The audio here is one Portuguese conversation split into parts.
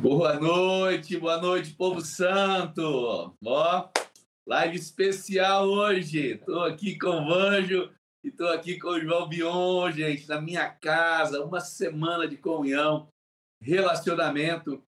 Boa noite, boa noite, povo santo. Ó, live especial hoje. Estou aqui com o Vanjo e estou aqui com o João Bion, gente, na minha casa, uma semana de comunhão, relacionamento.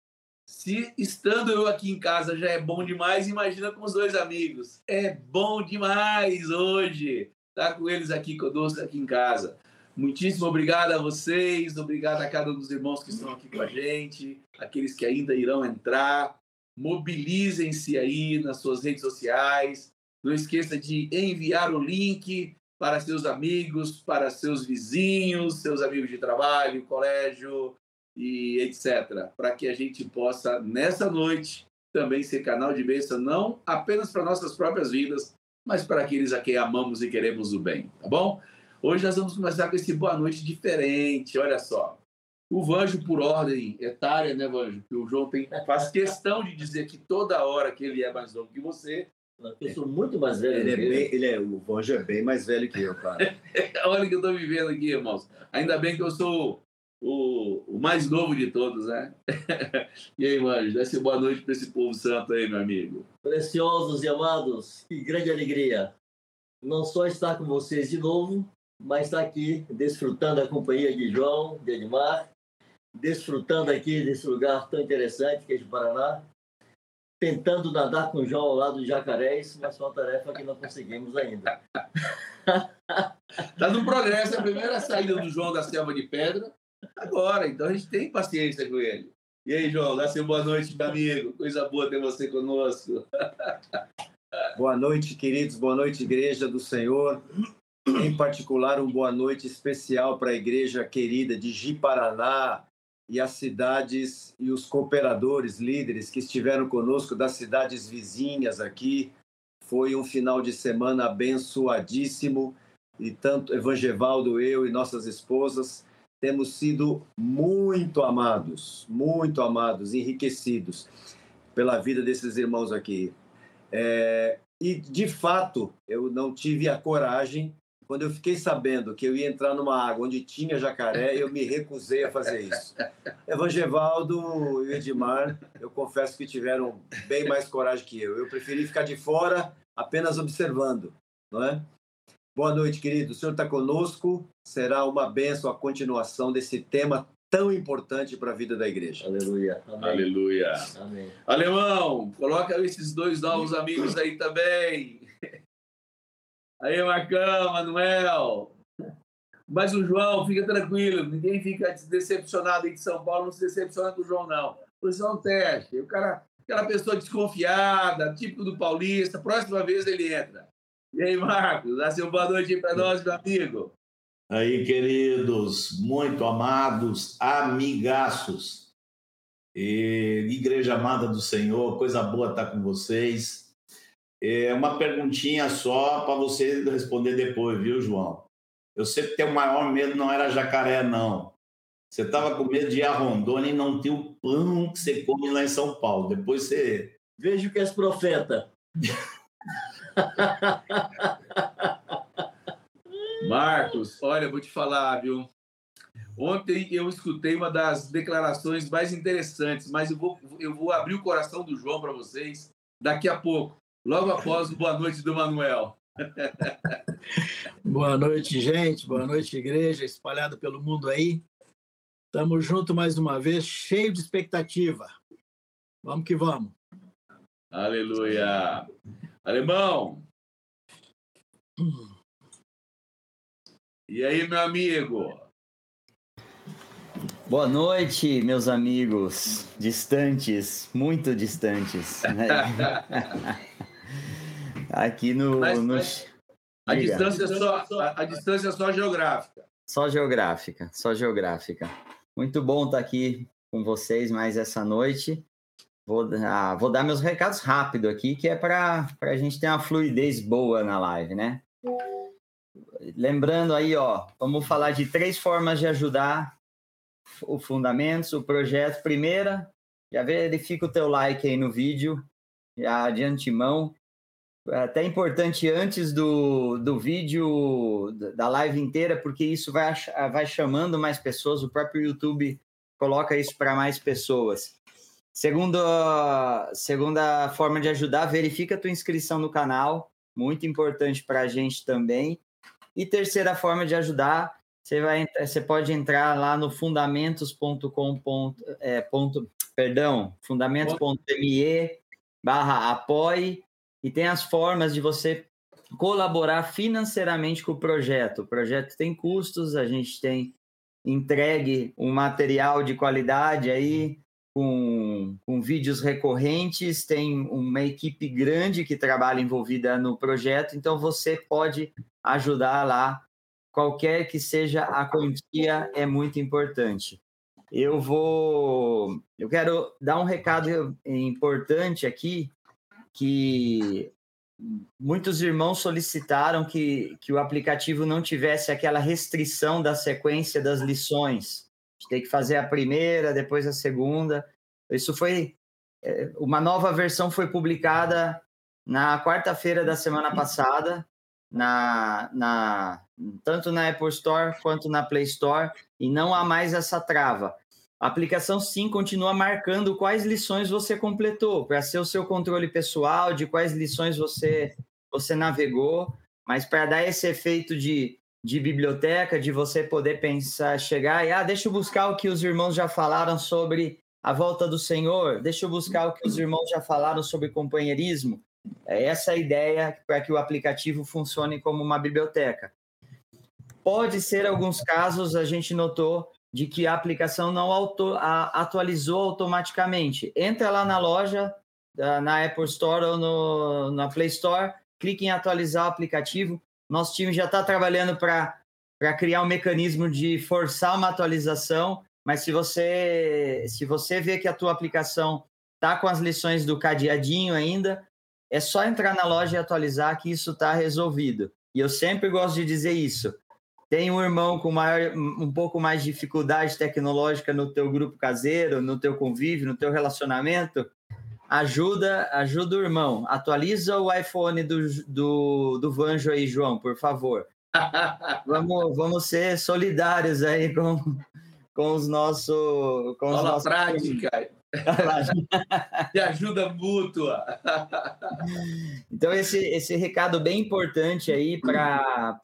Se estando eu aqui em casa já é bom demais, imagina com os dois amigos. É bom demais hoje estar com eles aqui conosco aqui em casa. Muitíssimo obrigado a vocês, obrigado a cada um dos irmãos que estão aqui com a gente, aqueles que ainda irão entrar. Mobilizem-se aí nas suas redes sociais. Não esqueça de enviar o link para seus amigos, para seus vizinhos, seus amigos de trabalho, colégio, e etc. Para que a gente possa, nessa noite, também ser canal de bênção, não apenas para nossas próprias vidas, mas para aqueles a quem amamos e queremos o bem, tá bom? Hoje nós vamos começar com esse boa noite diferente, olha só. O Vanjo, por ordem etária, né, Vanjo? Que o João tem, faz questão de dizer que toda hora que ele é mais novo que você. Eu sou muito mais velho. Ele é bem, ele é, o Vanjo é bem mais velho que eu, cara. olha o que eu estou vivendo aqui, irmãos. Ainda bem que eu sou o, o mais novo de todos, né? e aí, Manjo, dá boa noite para esse povo santo aí, meu amigo. Preciosos e amados, que grande alegria. Não só estar com vocês de novo, mas estar aqui desfrutando a companhia de João, de Edmar, desfrutando aqui desse lugar tão interessante que é de Paraná, tentando nadar com o João ao lado de jacarés, mas foi uma tarefa que não conseguimos ainda. Está no progresso, é a primeira saída do João da Selva de Pedra, agora, então a gente tem paciência com ele. E aí, João, dá seu boa noite, meu amigo. Coisa boa ter você conosco. Boa noite, queridos. Boa noite, igreja do Senhor. Em particular, um boa noite especial para a igreja querida de Ji-Paraná e as cidades e os cooperadores, líderes que estiveram conosco das cidades vizinhas aqui. Foi um final de semana abençoadíssimo e tanto Evangevaldo, eu e nossas esposas temos sido muito amados, muito amados, enriquecidos pela vida desses irmãos aqui. É, e, de fato, eu não tive a coragem, quando eu fiquei sabendo que eu ia entrar numa água onde tinha jacaré, eu me recusei a fazer isso. Evangevaldo e Edmar, eu confesso que tiveram bem mais coragem que eu. Eu preferi ficar de fora, apenas observando, não é? Boa noite, querido. O senhor está conosco. Será uma benção a continuação desse tema tão importante para a vida da igreja. Aleluia. Amém. Aleluia. Amém. Alemão, coloca esses dois novos amigos aí também. Aí, Marcão, Manuel. Mas o João, fica tranquilo, ninguém fica decepcionado aí de São Paulo, não se decepciona com o João, não. Isso é um teste. O cara, aquela pessoa desconfiada, típico do paulista, próxima vez ele entra. E aí, Marcos, dá seu boa noite para nós, meu amigo. Aí, queridos, muito amados, amigaços, e Igreja Amada do Senhor, coisa boa estar com vocês. É uma perguntinha só para você responder depois, viu, João? Eu sei que teu maior medo não era jacaré, não. Você estava com medo de ir a Rondônia e não ter o pão que você come lá em São Paulo. Depois você. Vejo que és profeta. Marcos, olha, vou te falar, viu? Ontem eu escutei uma das declarações mais interessantes, mas eu vou, eu vou abrir o coração do João para vocês daqui a pouco, logo após o Boa Noite do Manuel. Boa noite, gente. Boa noite, igreja, espalhada pelo mundo aí. Estamos juntos mais uma vez, cheio de expectativa. Vamos que vamos. Aleluia. Alemão. E aí, meu amigo? Boa noite, meus amigos distantes, muito distantes. Né? Aqui no. Mas, no... Mas a, distância é só, a, a, distância é só geográfica. Só geográfica, só geográfica. Muito bom estar aqui com vocês mais essa noite. Vou, ah, vou dar meus recados rápido aqui, que é para a gente ter uma fluidez boa na live, né? Lembrando aí, ó, vamos falar de três formas de ajudar o Fundamentos, o projeto. Primeira, já verifica o teu like aí no vídeo, já de antemão. É até importante antes do, do vídeo, da live inteira, porque isso vai, vai chamando mais pessoas, o próprio YouTube coloca isso para mais pessoas. Segunda, segunda forma de ajudar, verifica a tua inscrição no canal, muito importante para a gente também. E terceira forma de ajudar, você, vai, você pode entrar lá no fundamentos.com. É, ponto, perdão, fundamentos.me barra apoie e tem as formas de você colaborar financeiramente com o projeto. O projeto tem custos, a gente tem entregue um material de qualidade aí, com, com vídeos recorrentes, tem uma equipe grande que trabalha envolvida no projeto, então você pode ajudar lá, qualquer que seja a quantia, é muito importante. Eu vou. Eu quero dar um recado importante aqui, que muitos irmãos solicitaram que, que o aplicativo não tivesse aquela restrição da sequência das lições. A gente tem que fazer a primeira, depois a segunda. Isso foi. É, uma nova versão foi publicada na quarta-feira da semana passada, na, na, tanto na Apple Store quanto na Play Store, e não há mais essa trava. A aplicação sim continua marcando quais lições você completou, para ser o seu controle pessoal de quais lições você, você navegou, mas para dar esse efeito de, de biblioteca, de você poder pensar, chegar e, ah, deixa eu buscar o que os irmãos já falaram sobre a volta do Senhor, deixa eu buscar o que os irmãos já falaram sobre companheirismo. É essa a ideia para que o aplicativo funcione como uma biblioteca. Pode ser, alguns casos, a gente notou de que a aplicação não auto, a, atualizou automaticamente. Entra lá na loja, na Apple Store ou no, na Play Store, clique em atualizar o aplicativo. Nosso time já está trabalhando para criar um mecanismo de forçar uma atualização, mas se você, se você vê que a tua aplicação está com as lições do cadeadinho ainda, é só entrar na loja e atualizar que isso está resolvido. E eu sempre gosto de dizer isso tem um irmão com maior, um pouco mais de dificuldade tecnológica no teu grupo caseiro, no teu convívio, no teu relacionamento, ajuda, ajuda o irmão. Atualiza o iPhone do, do, do Vanjo aí, João, por favor. vamos, vamos ser solidários aí com, com os nossos. Com os nossos prática. De ajuda mútua. Então, esse, esse recado bem importante aí para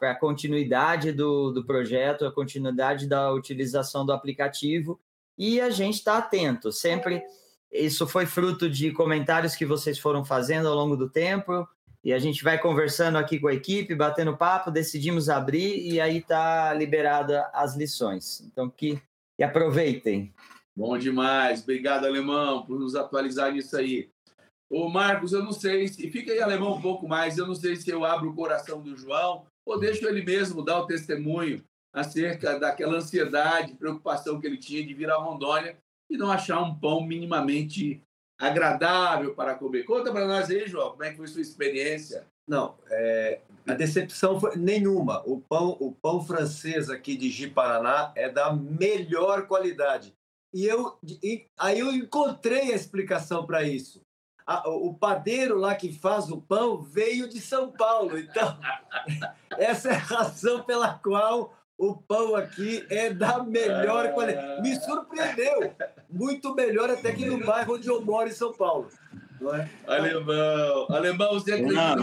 a continuidade do, do projeto, a continuidade da utilização do aplicativo. E a gente está atento, sempre. Isso foi fruto de comentários que vocês foram fazendo ao longo do tempo. E a gente vai conversando aqui com a equipe, batendo papo, decidimos abrir e aí está liberada as lições. Então, que, que aproveitem. Bom demais. Obrigado, Alemão, por nos atualizar nisso aí. Ô, Marcos, eu não sei se. Fica aí, Alemão, um pouco mais. Eu não sei se eu abro o coração do João ou deixo ele mesmo dar o testemunho acerca daquela ansiedade, preocupação que ele tinha de vir a Rondônia e não achar um pão minimamente agradável para comer. Conta para nós aí, João, como é que foi sua experiência? Não, é, a decepção foi nenhuma. O pão, o pão francês aqui de Ji-Paraná é da melhor qualidade. E eu e, aí eu encontrei a explicação para isso. A, o padeiro lá que faz o pão veio de São Paulo. Então, essa é a razão pela qual o pão aqui é da melhor qualidade. Me surpreendeu. Muito melhor até que no bairro onde eu moro, em São Paulo. É? Alemão, alemão, você acredita?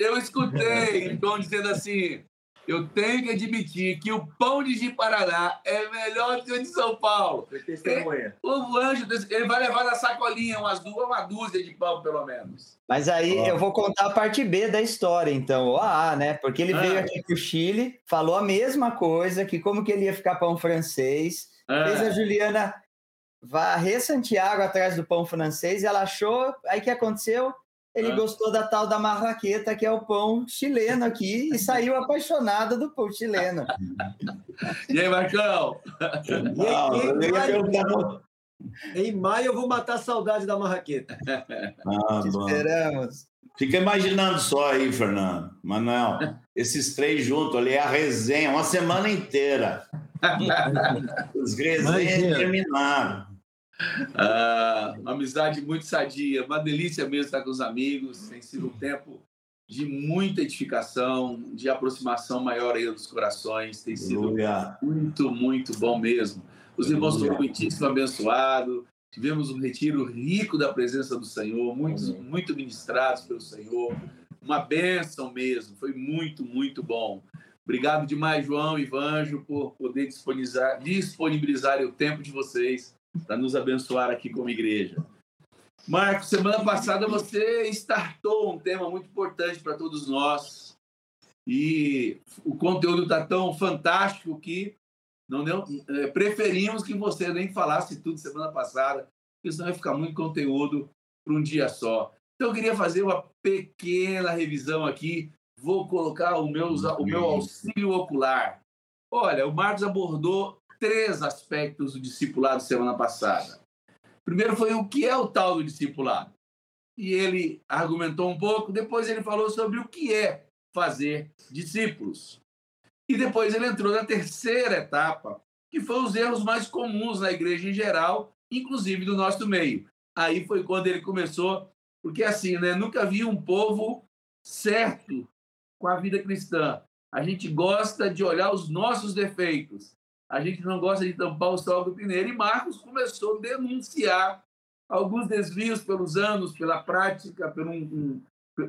Eu escutei, então dizendo assim: eu tenho que admitir que o pão de Ji-Paraná é melhor que o de São Paulo. Testemunha. O anjo, ele vai levar na sacolinha umas duas, uma dúzia de pão, pelo menos. Mas aí oh. eu vou contar a parte B da história, então, o A, né? Porque ele ah. veio aqui pro Chile, falou a mesma coisa, que como que ele ia ficar pão francês, ah. fez a Juliana varrer Santiago atrás do pão francês, e ela achou, aí o que aconteceu? Ele ah. gostou da tal da marraqueta, que é o pão chileno aqui, e saiu apaixonado do pão chileno. e aí, Marcão? E, maio, em maio eu vou matar a saudade da marraqueta. Ah, esperamos. Fica imaginando só aí, Fernando. Manuel, esses três juntos ali, a resenha, uma semana inteira. Os resenhas terminaram. Ah, uma amizade muito sadia, uma delícia mesmo estar com os amigos. Tem sido um tempo de muita edificação, de aproximação maior aí dos corações. Tem sido muito, muito bom mesmo. Os irmãos foram muitíssimo abençoados. tivemos um retiro rico da presença do Senhor, muitos, muito ministrados pelo Senhor, uma bênção mesmo, foi muito, muito bom. Obrigado demais, João e Vanjo, por poder disponibilizar, disponibilizar o tempo de vocês para nos abençoar aqui como igreja. Marcos, semana passada você startou um tema muito importante para todos nós. E o conteúdo está tão fantástico que não deu, é, preferimos que você nem falasse tudo semana passada, porque senão vai ficar muito conteúdo para um dia só. Então, eu queria fazer uma pequena revisão aqui vou colocar o meu, o meu auxílio ocular. Olha, o Marcos abordou três aspectos do discipulado semana passada. Primeiro foi o que é o tal do discipulado. E ele argumentou um pouco, depois ele falou sobre o que é fazer discípulos. E depois ele entrou na terceira etapa, que foi os erros mais comuns na igreja em geral, inclusive do nosso meio. Aí foi quando ele começou, porque assim, né, nunca vi um povo certo com a vida cristã. A gente gosta de olhar os nossos defeitos. A gente não gosta de tampar o sol do pineiro. E Marcos começou a denunciar alguns desvios pelos anos, pela prática, pelo um,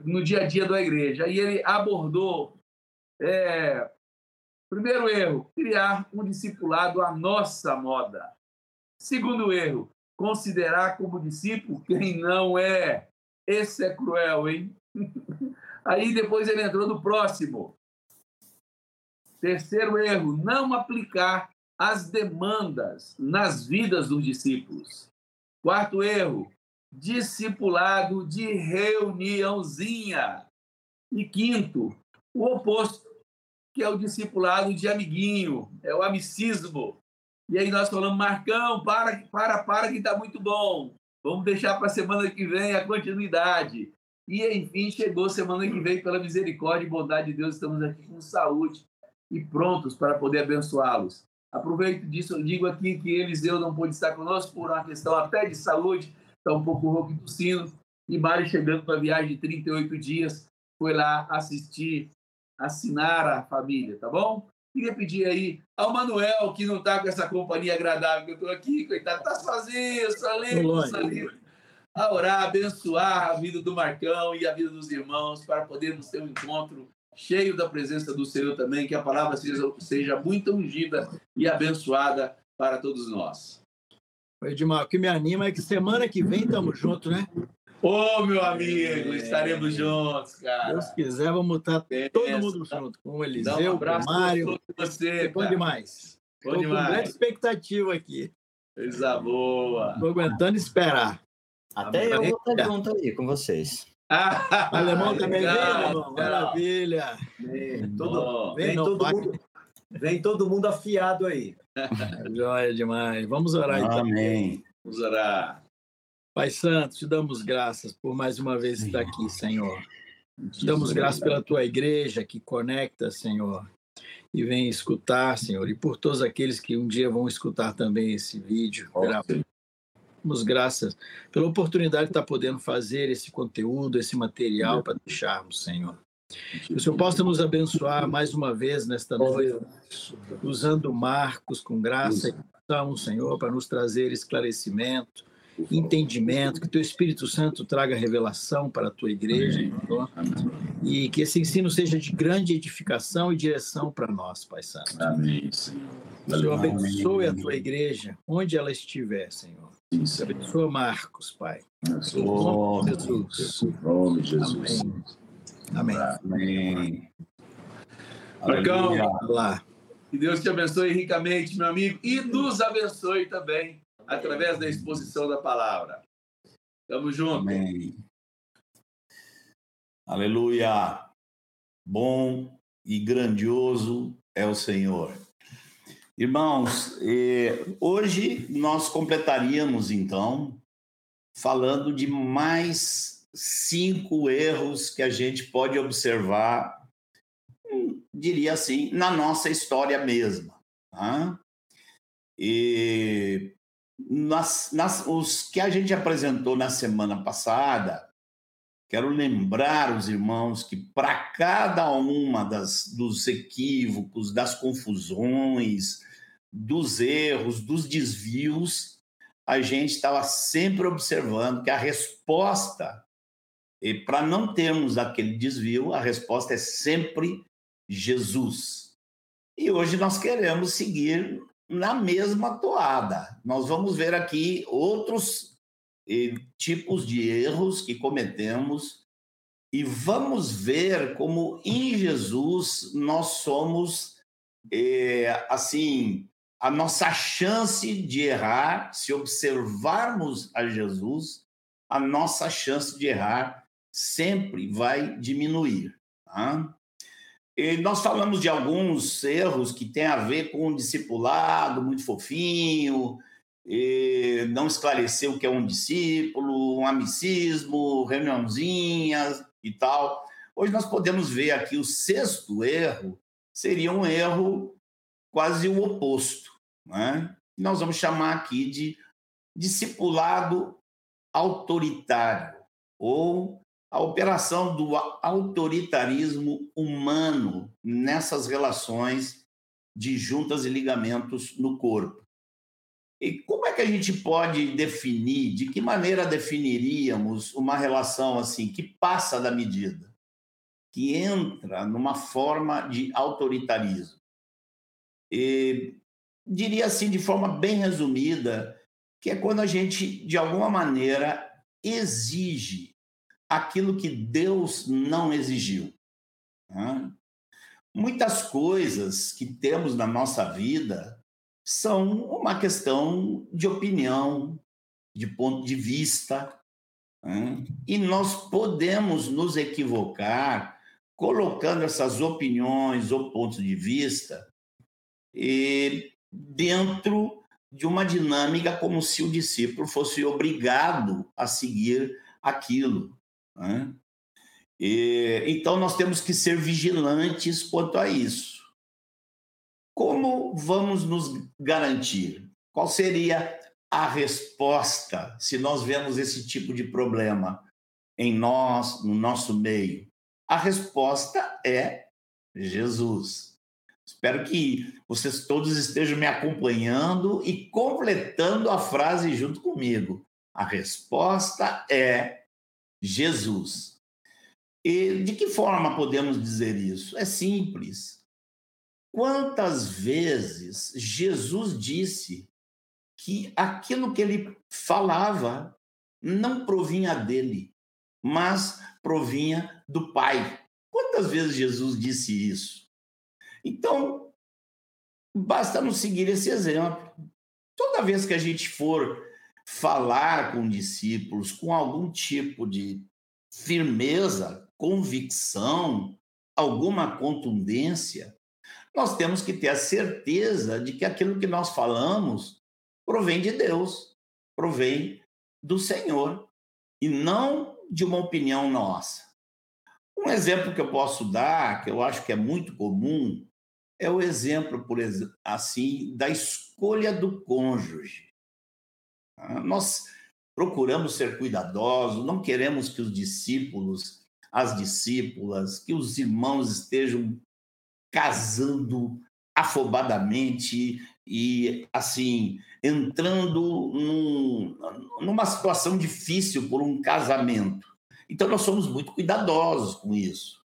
no dia a dia da igreja. E ele abordou é, primeiro erro, criar um discipulado à nossa moda. Segundo erro, considerar como discípulo quem não é. Esse é cruel, hein? Aí depois ele entrou no próximo. Terceiro erro, não aplicar as demandas nas vidas dos discípulos. Quarto erro, discipulado de reuniãozinha. E quinto, o oposto, que é o discipulado de amiguinho, é o amicismo. E aí nós falamos, Marcão, para, para, para que está muito bom. Vamos deixar para a semana que vem a continuidade. E, enfim, chegou semana que vem, pela misericórdia e bondade de Deus, estamos aqui com saúde e prontos para poder abençoá-los. Aproveito disso, eu digo aqui que Eliseu não pôde estar conosco por uma questão até de saúde, está um pouco rouco e tossindo, e Mari chegando para a viagem de 38 dias, foi lá assistir, assinar a família, tá bom? Queria pedir aí ao Manuel, que não está com essa companhia agradável que eu estou aqui, coitado, está sozinho, sozinho, sozinho a orar, abençoar a vida do Marcão e a vida dos irmãos para podermos ter um encontro cheio da presença do Senhor também, que a palavra seja, seja muito ungida e abençoada para todos nós. Edmar, o que me anima é que semana que vem estamos juntos, né? Ô, oh, meu amigo, é... estaremos juntos, cara. Deus quiser, vamos estar é, todo mundo junto, com o Eliseu, um com o Mário. Você, bom demais. Bom Estou demais. com grande expectativa aqui. Coisa boa. Estou aguentando esperar. Até eu vou estar junto aí com vocês. Ah, alemão também vem, alemão. Maravilha. Vem, todo, vem, vem todo mundo, vem todo mundo afiado aí. Joia demais. Vamos orar então. Amém. Vamos orar. Pai Santo, te damos graças por mais uma vez estar aqui, Senhor. Te damos graças pela tua igreja que conecta, Senhor, e vem escutar, Senhor, e por todos aqueles que um dia vão escutar também esse vídeo. Damos graças pela oportunidade de estar podendo fazer esse conteúdo, esse material para deixarmos, Senhor. Que o Senhor possa nos abençoar mais uma vez nesta noite, usando Marcos com graça e unção, Senhor, para nos trazer esclarecimento, entendimento, que teu Espírito Santo traga revelação para a tua igreja, Senhor, e que esse ensino seja de grande edificação e direção para nós, Pai Santo. Amém, Senhor. Senhor abençoe a tua igreja, onde ela estiver, Senhor. Isso. Abençoa Marcos, Pai. Em nome de Jesus. Em nome de Jesus. Amém. Amém. Marcão, lá. Que Deus te abençoe ricamente, meu amigo, e nos abençoe também através da exposição da palavra. Tamo junto. Amém. Aleluia. Bom e grandioso é o Senhor. Irmãos, eh, hoje nós completaríamos, então, falando de mais cinco erros que a gente pode observar, hum, diria assim, na nossa história mesma. Tá? E nas, nas, os que a gente apresentou na semana passada, quero lembrar os irmãos que para cada uma das, dos equívocos, das confusões, dos erros, dos desvios, a gente estava sempre observando que a resposta, para não termos aquele desvio, a resposta é sempre Jesus. E hoje nós queremos seguir na mesma toada. Nós vamos ver aqui outros eh, tipos de erros que cometemos e vamos ver como em Jesus nós somos é, assim a nossa chance de errar, se observarmos a Jesus, a nossa chance de errar sempre vai diminuir. Tá? E nós falamos de alguns erros que têm a ver com um discipulado muito fofinho, não esclarecer o que é um discípulo, um amicismo, reuniãozinhas, e tal. Hoje nós podemos ver aqui o sexto erro seria um erro quase o oposto. Né? Nós vamos chamar aqui de discipulado autoritário ou a operação do autoritarismo humano nessas relações de juntas e ligamentos no corpo. E como é que a gente pode definir, de que maneira definiríamos uma relação assim que passa da medida, que entra numa forma de autoritarismo? E diria assim, de forma bem resumida, que é quando a gente, de alguma maneira, exige aquilo que Deus não exigiu. Né? Muitas coisas que temos na nossa vida são uma questão de opinião, de ponto de vista. Né? E nós podemos nos equivocar colocando essas opiniões ou pontos de vista dentro de uma dinâmica como se o discípulo fosse obrigado a seguir aquilo. Né? E, então, nós temos que ser vigilantes quanto a isso. Como vamos nos garantir? Qual seria a resposta se nós vemos esse tipo de problema em nós, no nosso meio? A resposta é Jesus. Espero que vocês todos estejam me acompanhando e completando a frase junto comigo. A resposta é Jesus. E de que forma podemos dizer isso? É simples. Quantas vezes Jesus disse que aquilo que ele falava não provinha dele, mas provinha do Pai? Quantas vezes Jesus disse isso? Então, basta nos seguir esse exemplo. Toda vez que a gente for falar com discípulos com algum tipo de firmeza, convicção, alguma contundência, nós temos que ter a certeza de que aquilo que nós falamos provém de Deus, provém do Senhor, e não de uma opinião nossa. Um exemplo que eu posso dar, que eu acho que é muito comum, é o exemplo, por assim, da escolha do cônjuge. Ah, nós procuramos ser cuidadosos, não queremos que os discípulos, as discípulas, que os irmãos estejam casando afobadamente e assim entrando num, numa situação difícil por um casamento. Então nós somos muito cuidadosos com isso.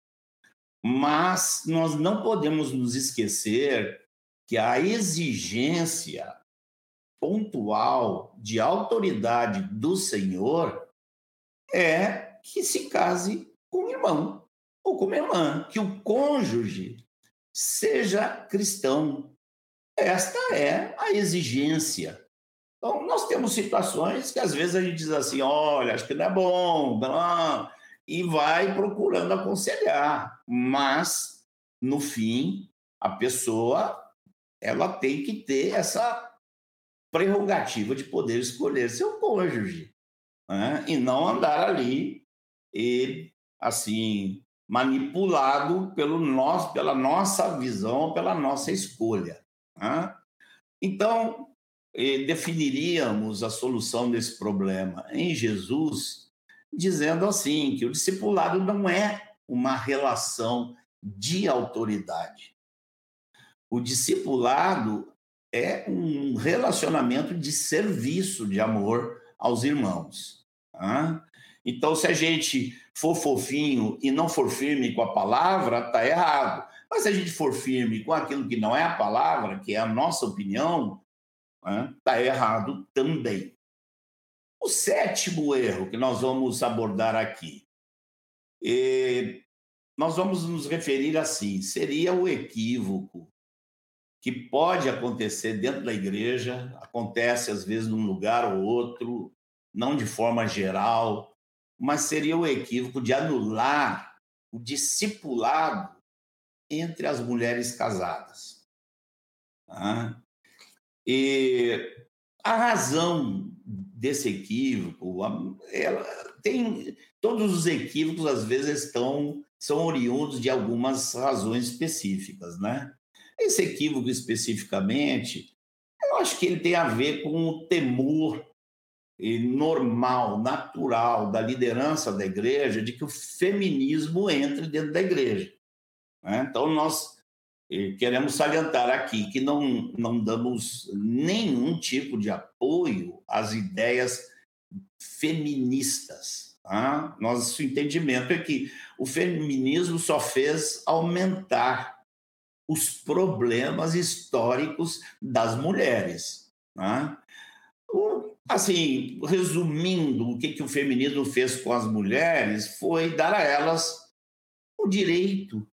Mas nós não podemos nos esquecer que a exigência pontual de autoridade do Senhor é que se case com o irmão ou com a irmã, que o cônjuge seja cristão. Esta é a exigência. Então, nós temos situações que às vezes a gente diz assim: olha, acho que não é bom, não, e vai procurando aconselhar. Mas, no fim, a pessoa ela tem que ter essa prerrogativa de poder escolher seu cônjuge né? e não andar ali e assim manipulado pelo nosso, pela nossa visão, pela nossa escolha. Né? Então, eh, definiríamos a solução desse problema em Jesus, dizendo assim: que o discipulado não é uma relação de autoridade. O discipulado é um relacionamento de serviço, de amor aos irmãos. Tá? Então, se a gente for fofinho e não for firme com a palavra, está errado. Mas se a gente for firme com aquilo que não é a palavra, que é a nossa opinião, está né, errado também. O sétimo erro que nós vamos abordar aqui, nós vamos nos referir assim: seria o equívoco que pode acontecer dentro da igreja, acontece às vezes num lugar ou outro, não de forma geral, mas seria o equívoco de anular o discipulado entre as mulheres casadas. E a razão desse equívoco, ela tem todos os equívocos às vezes estão são oriundos de algumas razões específicas, né? Esse equívoco especificamente, eu acho que ele tem a ver com o temor normal, natural da liderança da igreja de que o feminismo entre dentro da igreja. Né? Então, nós eh, queremos salientar aqui que não, não damos nenhum tipo de apoio às ideias feministas. Tá? Nosso entendimento é que o feminismo só fez aumentar os problemas históricos das mulheres. Né? Assim, resumindo, o que, que o feminismo fez com as mulheres foi dar a elas o direito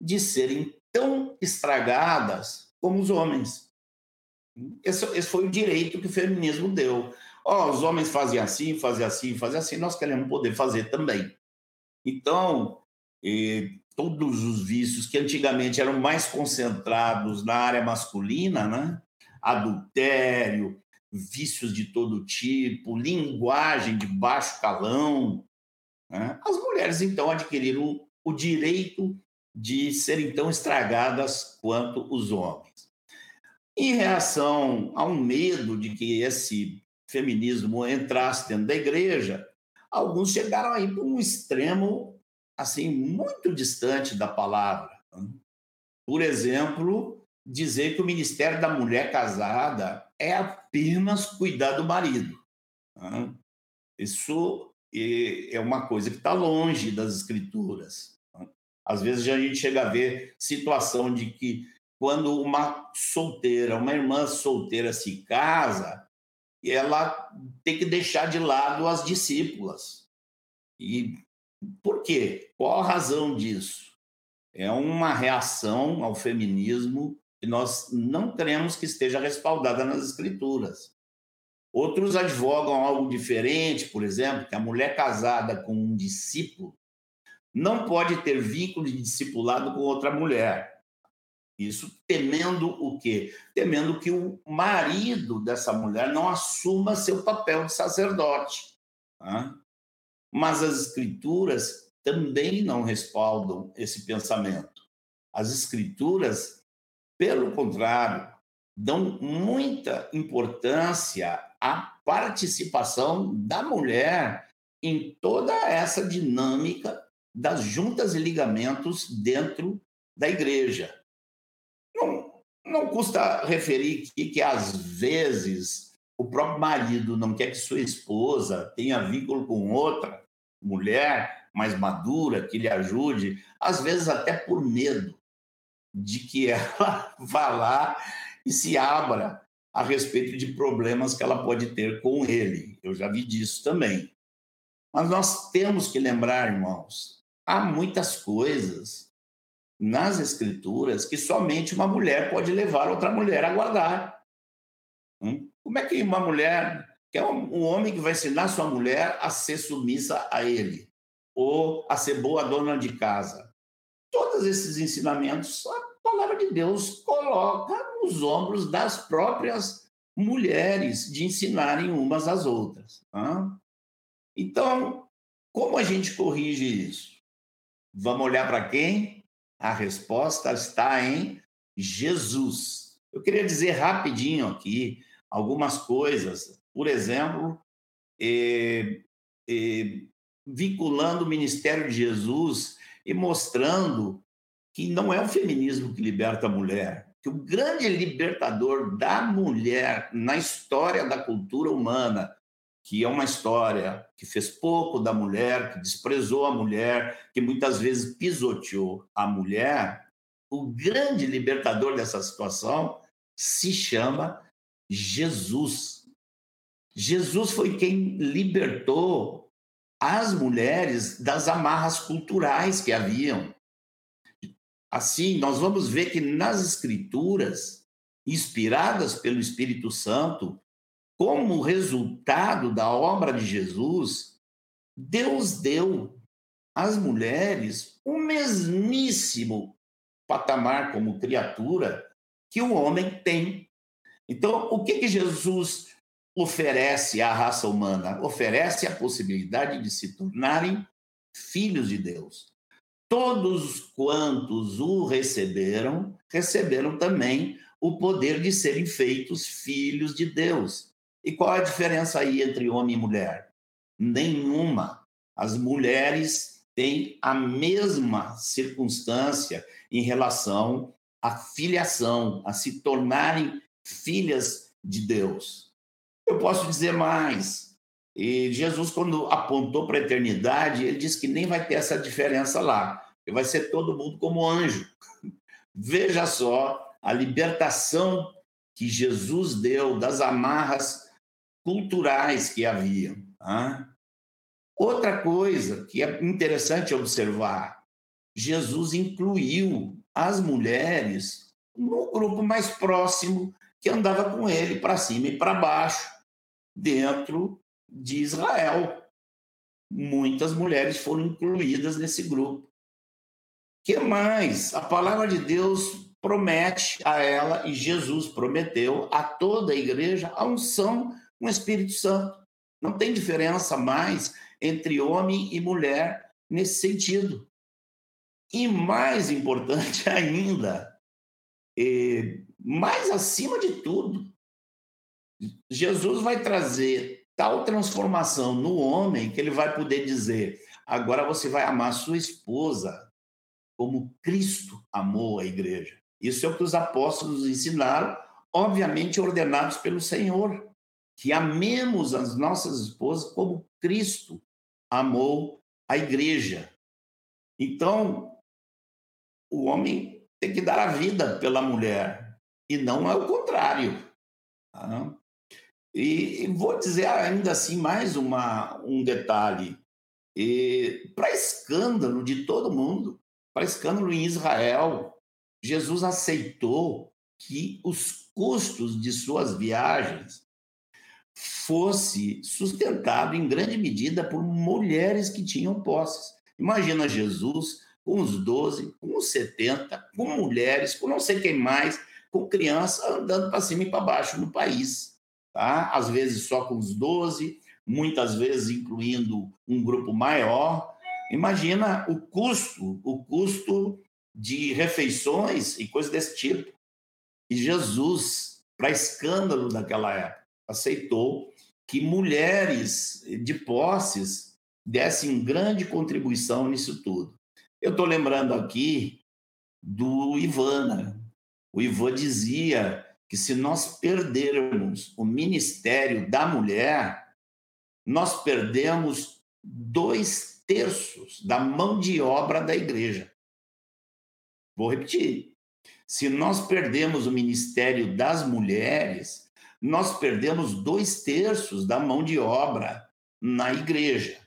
de serem tão estragadas como os homens. Esse, esse foi o direito que o feminismo deu. Oh, os homens faziam assim, faziam assim, faziam assim, nós queremos poder fazer também. Então, todos os vícios que antigamente eram mais concentrados na área masculina, né? adultério, vícios de todo tipo, linguagem de baixo calão, né? as mulheres então adquiriram o direito de serem tão estragadas quanto os homens. Em reação ao medo de que esse feminismo entrasse dentro da igreja, alguns chegaram aí para um extremo assim muito distante da palavra. Né? Por exemplo, dizer que o ministério da mulher casada é apenas cuidar do marido. Né? Isso é uma coisa que está longe das escrituras. Às vezes a gente chega a ver situação de que quando uma solteira, uma irmã solteira se casa, ela tem que deixar de lado as discípulas. E por quê? Qual a razão disso? É uma reação ao feminismo que nós não queremos que esteja respaldada nas escrituras. Outros advogam algo diferente, por exemplo, que a mulher casada com um discípulo não pode ter vínculo de discipulado com outra mulher. Isso temendo o quê? Temendo que o marido dessa mulher não assuma seu papel de sacerdote. Tá? Mas as escrituras também não respaldam esse pensamento. As escrituras, pelo contrário, dão muita importância à participação da mulher em toda essa dinâmica das juntas e ligamentos dentro da igreja. Não, não custa referir que, que, às vezes, o próprio marido não quer que sua esposa tenha vínculo com outra, mulher mais madura que lhe ajude, às vezes até por medo de que ela vá lá e se abra a respeito de problemas que ela pode ter com ele. Eu já vi disso também. Mas nós temos que lembrar, irmãos, há muitas coisas nas escrituras que somente uma mulher pode levar outra mulher a guardar. Hum? Como é que uma mulher que é um, homem que vai ensinar sua mulher a ser submissa a ele, ou a ser boa dona de casa. Todos esses ensinamentos, a palavra de Deus coloca nos ombros das próprias mulheres de ensinarem umas às outras. Então, como a gente corrige isso? Vamos olhar para quem? A resposta está em Jesus. Eu queria dizer rapidinho aqui algumas coisas por exemplo, eh, eh, vinculando o ministério de Jesus e mostrando que não é o feminismo que liberta a mulher, que o grande libertador da mulher na história da cultura humana, que é uma história que fez pouco da mulher, que desprezou a mulher, que muitas vezes pisoteou a mulher, o grande libertador dessa situação se chama Jesus. Jesus foi quem libertou as mulheres das amarras culturais que haviam. Assim, nós vamos ver que nas Escrituras, inspiradas pelo Espírito Santo, como resultado da obra de Jesus, Deus deu às mulheres o mesmíssimo patamar como criatura que o homem tem. Então, o que, que Jesus oferece à raça humana? Oferece a possibilidade de se tornarem filhos de Deus. Todos quantos o receberam, receberam também o poder de serem feitos filhos de Deus. E qual a diferença aí entre homem e mulher? Nenhuma. As mulheres têm a mesma circunstância em relação à filiação, a se tornarem filhas de Deus. Eu posso dizer mais. E Jesus, quando apontou para a eternidade, ele disse que nem vai ter essa diferença lá, vai ser todo mundo como anjo. Veja só a libertação que Jesus deu das amarras culturais que haviam. Tá? Outra coisa que é interessante observar: Jesus incluiu as mulheres no grupo mais próximo que andava com ele para cima e para baixo, dentro de Israel. Muitas mulheres foram incluídas nesse grupo. que mais? A palavra de Deus promete a ela, e Jesus prometeu a toda a igreja, a unção com o Espírito Santo. Não tem diferença mais entre homem e mulher nesse sentido. E mais importante ainda, mais acima de tudo, Jesus vai trazer tal transformação no homem que ele vai poder dizer: agora você vai amar sua esposa como Cristo amou a igreja. Isso é o que os apóstolos ensinaram, obviamente ordenados pelo Senhor, que amemos as nossas esposas como Cristo amou a igreja. Então, o homem tem que dar a vida pela mulher, e não é o contrário. Tá? E vou dizer ainda assim mais uma, um detalhe. Para escândalo de todo mundo, para escândalo em Israel, Jesus aceitou que os custos de suas viagens fosse sustentado em grande medida por mulheres que tinham posses. Imagina Jesus com os 12, com os 70, com mulheres, com não sei quem mais, com criança andando para cima e para baixo no país. Tá? Às vezes só com os 12, muitas vezes incluindo um grupo maior. Imagina o custo, o custo de refeições e coisas desse tipo. E Jesus, para escândalo daquela época, aceitou que mulheres de posses dessem grande contribuição nisso tudo. Eu estou lembrando aqui do Ivana. O Ivan dizia que se nós perdermos o ministério da mulher, nós perdemos dois terços da mão de obra da igreja. Vou repetir. Se nós perdemos o ministério das mulheres, nós perdemos dois terços da mão de obra na igreja.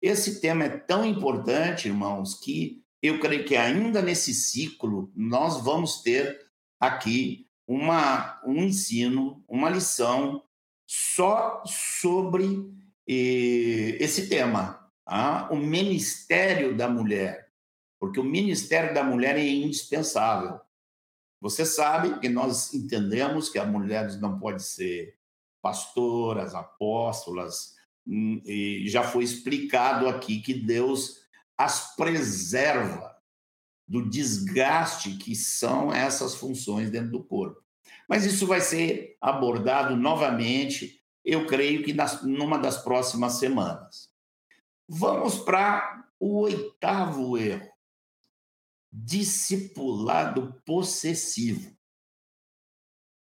Esse tema é tão importante, irmãos, que eu creio que ainda nesse ciclo nós vamos ter aqui uma, um ensino, uma lição só sobre eh, esse tema, tá? o ministério da mulher, porque o ministério da mulher é indispensável. Você sabe que nós entendemos que as mulheres não podem ser pastoras, apóstolas, hum, e já foi explicado aqui que Deus as preserva do desgaste que são essas funções dentro do corpo. Mas isso vai ser abordado novamente, eu creio que nas, numa das próximas semanas. Vamos para o oitavo erro: discipulado possessivo.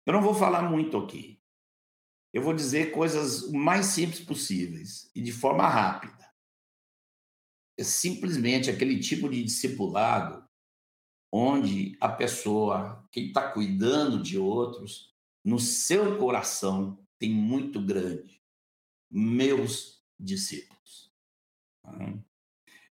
Eu não vou falar muito aqui. Eu vou dizer coisas mais simples possíveis e de forma rápida. É simplesmente aquele tipo de discipulado onde a pessoa que está cuidando de outros, no seu coração tem muito grande, meus discípulos.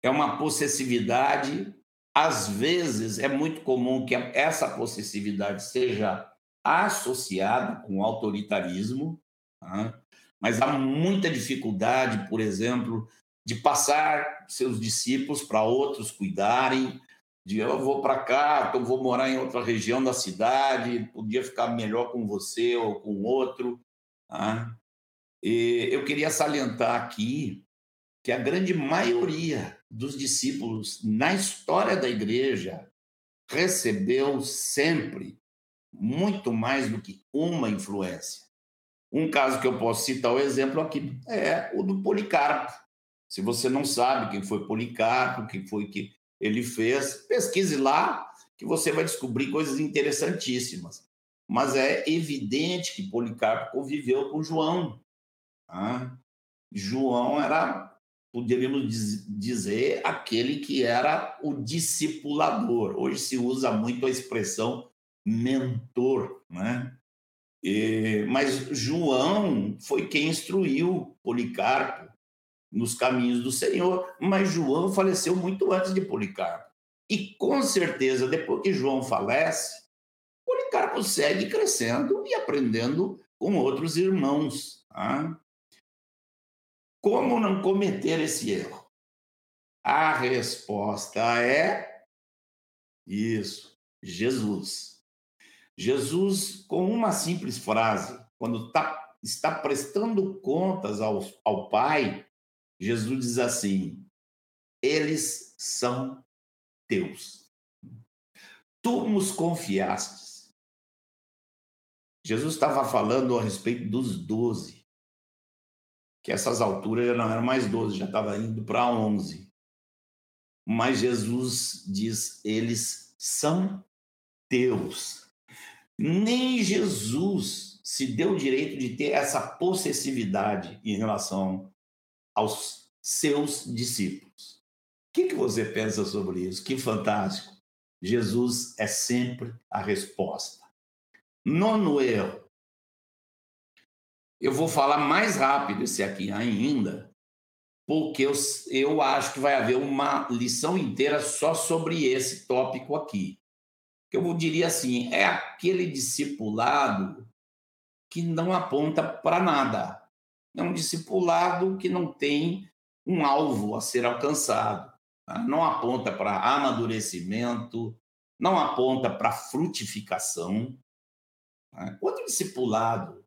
É uma possessividade, às vezes é muito comum que essa possessividade seja associada com autoritarismo, mas há muita dificuldade, por exemplo, de passar seus discípulos para outros cuidarem, de eu vou para cá, então vou morar em outra região da cidade, podia ficar melhor com você ou com outro. Tá? E eu queria salientar aqui que a grande maioria dos discípulos na história da igreja recebeu sempre muito mais do que uma influência. Um caso que eu posso citar o exemplo aqui é o do Policarpo. Se você não sabe quem foi Policarpo, quem foi que ele fez, pesquise lá que você vai descobrir coisas interessantíssimas. Mas é evidente que Policarpo conviveu com João. Tá? João era, poderíamos dizer, aquele que era o discipulador. Hoje se usa muito a expressão mentor, né? E, mas João foi quem instruiu Policarpo nos caminhos do Senhor, mas João faleceu muito antes de Policarpo. E com certeza, depois que João falece, Policarpo segue crescendo e aprendendo com outros irmãos. Tá? Como não cometer esse erro? A resposta é isso, Jesus. Jesus, com uma simples frase, quando tá, está prestando contas ao, ao Pai, Jesus diz assim: eles são teus. Tu nos confiastes. Jesus estava falando a respeito dos doze, que essas alturas já não eram mais doze, já estava indo para onze. Mas Jesus diz: eles são teus. Nem Jesus se deu o direito de ter essa possessividade em relação aos seus discípulos. O que, que você pensa sobre isso? Que fantástico! Jesus é sempre a resposta. Nono erro. Eu vou falar mais rápido esse aqui ainda, porque eu, eu acho que vai haver uma lição inteira só sobre esse tópico aqui eu diria assim, é aquele discipulado que não aponta para nada. É um discipulado que não tem um alvo a ser alcançado. Tá? Não aponta para amadurecimento, não aponta para frutificação. Tá? Outro discipulado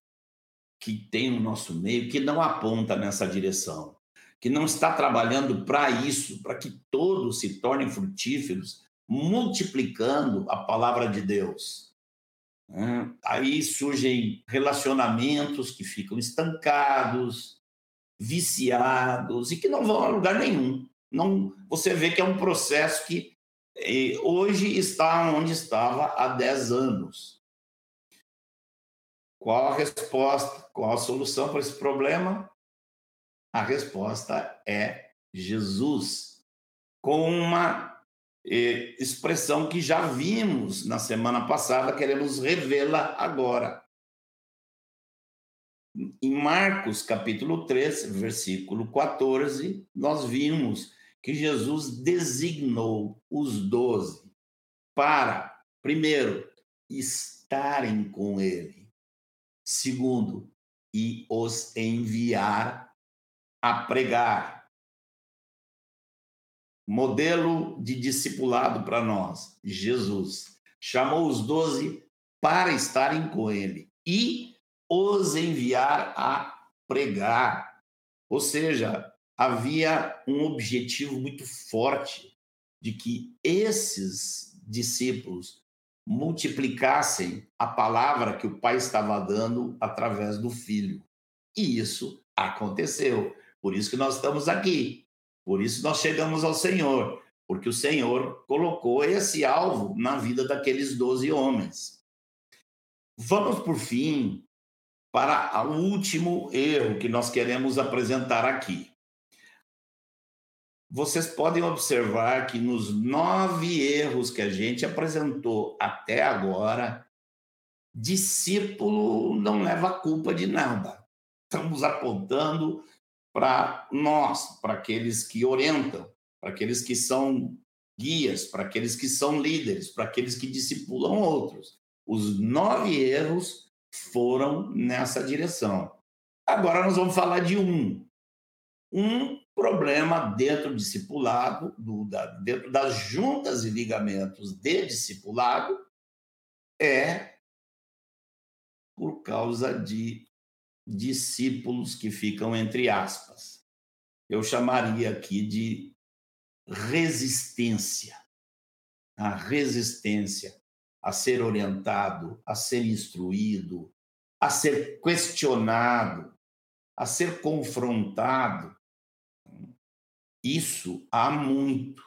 que tem no nosso meio que não aponta nessa direção, que não está trabalhando para isso, para que todos se tornem frutíferos, multiplicando a palavra de Deus. Aí surgem relacionamentos que ficam estancados, viciados e que não vão a lugar nenhum. Não, você vê que é um processo que eh, hoje está onde estava há 10 anos. Qual a resposta? Qual a solução para esse problema? A resposta é Jesus, com uma expressão que já vimos na semana passada, queremos revê-la agora. Em Marcos, capítulo 3, versículo 14, nós vimos que Jesus designou os doze para, primeiro, estarem com ele, segundo, e os enviar a pregar modelo de discipulado para nós, Jesus. Chamou os doze para estarem com ele e os enviar a pregar. Ou seja, havia um objetivo muito forte de que esses discípulos multiplicassem a palavra que o pai estava dando através do filho. E isso aconteceu. Por isso que nós estamos aqui. Por isso nós chegamos ao Senhor, porque o Senhor colocou esse alvo na vida daqueles doze homens. Vamos, por fim, para o último erro que nós queremos apresentar aqui. Vocês podem observar que nos nove erros que a gente apresentou até agora, discípulo não leva culpa de nada. Estamos apontando para nós, para aqueles que orientam, para aqueles que são guias, para aqueles que são líderes, para aqueles que discipulam outros. Os nove erros foram nessa direção. Agora nós vamos falar de um. Um problema dentro do discipulado, do, da, dentro das juntas e ligamentos de discipulado, é por causa de discípulos que ficam entre aspas. Eu chamaria aqui de resistência. A resistência a ser orientado, a ser instruído, a ser questionado, a ser confrontado. Isso há muito,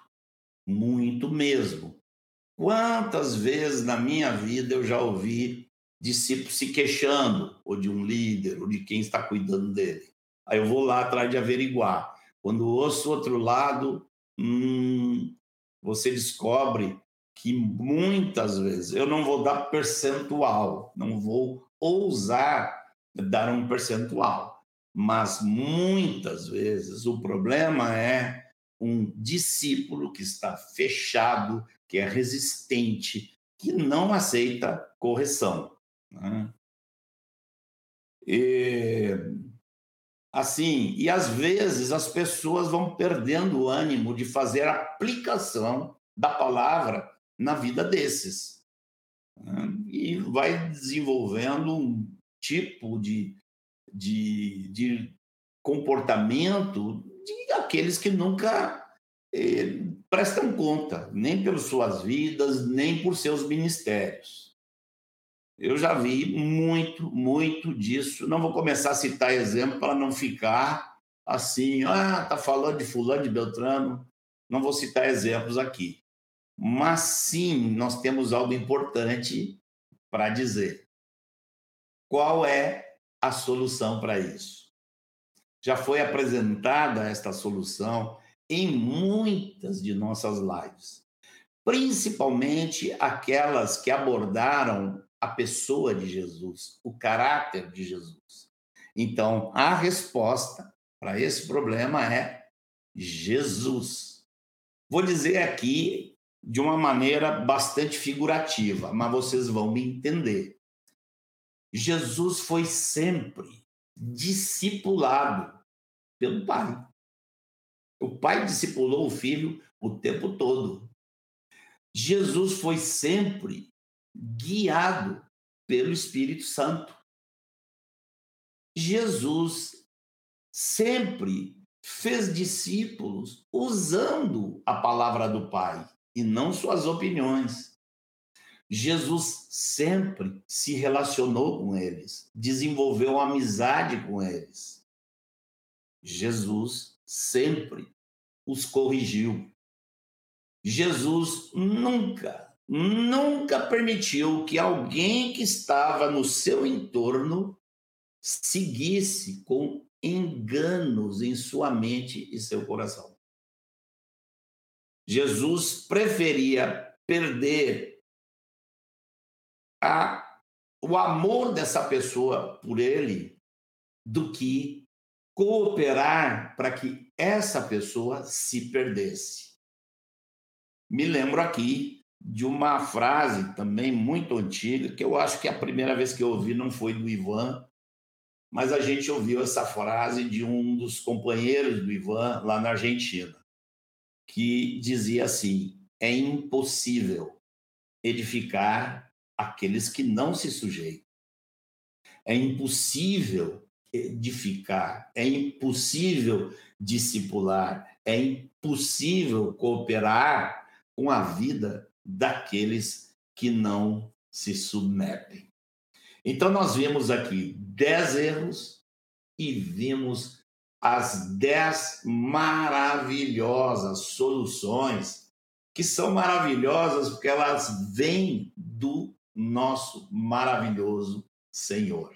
muito mesmo. Quantas vezes na minha vida eu já ouvi discípulos se queixando, ou de um líder, ou de quem está cuidando dele? Aí eu vou lá atrás de averiguar. Quando ouço o outro lado, hum, você descobre que muitas vezes eu não vou dar percentual, não vou ousar dar um percentual, mas muitas vezes o problema é um discípulo que está fechado, que é resistente, que não aceita correção. Né? E, assim, e às vezes as pessoas vão perdendo o ânimo de fazer aplicação da palavra na vida desses. Né? E vai desenvolvendo um tipo de, de, de comportamento de aqueles que nunca eh, prestam conta, nem pelas suas vidas, nem por seus ministérios. Eu já vi muito, muito disso. Não vou começar a citar exemplo para não ficar assim, ah, tá falando de fulano, de Beltrano. Não vou citar exemplos aqui. Mas sim, nós temos algo importante para dizer. Qual é a solução para isso? Já foi apresentada esta solução em muitas de nossas lives, principalmente aquelas que abordaram a pessoa de Jesus, o caráter de Jesus. Então, a resposta para esse problema é Jesus. Vou dizer aqui de uma maneira bastante figurativa, mas vocês vão me entender. Jesus foi sempre discipulado pelo Pai. O Pai discipulou o Filho o tempo todo. Jesus foi sempre guiado pelo Espírito Santo. Jesus sempre fez discípulos usando a palavra do Pai e não suas opiniões. Jesus sempre se relacionou com eles, desenvolveu amizade com eles. Jesus sempre os corrigiu. Jesus nunca, nunca permitiu que alguém que estava no seu entorno seguisse com enganos em sua mente e seu coração. Jesus preferia perder a, o amor dessa pessoa por ele do que cooperar para que essa pessoa se perdesse. Me lembro aqui de uma frase também muito antiga, que eu acho que a primeira vez que eu ouvi não foi do Ivan, mas a gente ouviu essa frase de um dos companheiros do Ivan lá na Argentina que dizia assim: é impossível edificar aqueles que não se sujeitam. É impossível edificar, é impossível discipular, é impossível cooperar com a vida daqueles que não se submetem. Então, nós vimos aqui dez erros e vimos as dez maravilhosas soluções, que são maravilhosas porque elas vêm do nosso maravilhoso Senhor.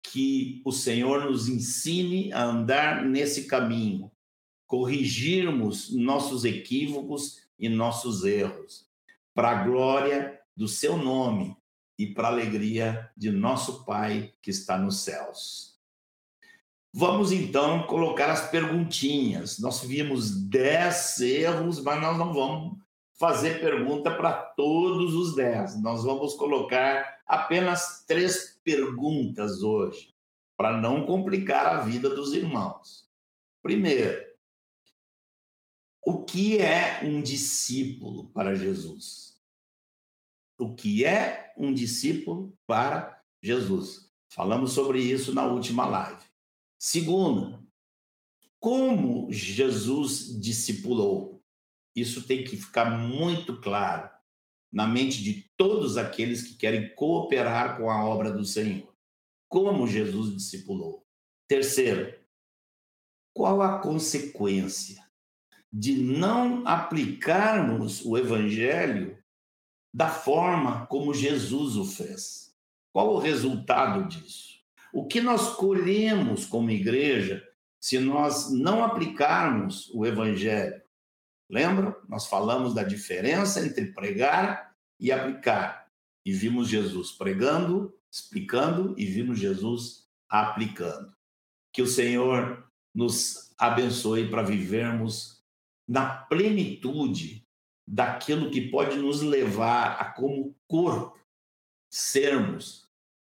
Que o Senhor nos ensine a andar nesse caminho, corrigirmos nossos equívocos e nossos erros, para a glória do seu nome e para a alegria de nosso Pai que está nos céus. Vamos então colocar as perguntinhas. Nós vimos dez erros, mas nós não vamos fazer pergunta para todos os dez. Nós vamos colocar apenas três perguntas hoje, para não complicar a vida dos irmãos. Primeiro, o que é um discípulo para Jesus? O que é um discípulo para Jesus? Falamos sobre isso na última live. Segundo, como Jesus discipulou? Isso tem que ficar muito claro na mente de todos aqueles que querem cooperar com a obra do Senhor. Como Jesus discipulou? Terceiro, qual a consequência de não aplicarmos o evangelho da forma como Jesus o fez. Qual o resultado disso? O que nós colhemos como igreja se nós não aplicarmos o evangelho? Lembra? Nós falamos da diferença entre pregar e aplicar. E vimos Jesus pregando, explicando e vimos Jesus aplicando. Que o Senhor nos abençoe para vivermos na plenitude daquilo que pode nos levar a, como corpo, sermos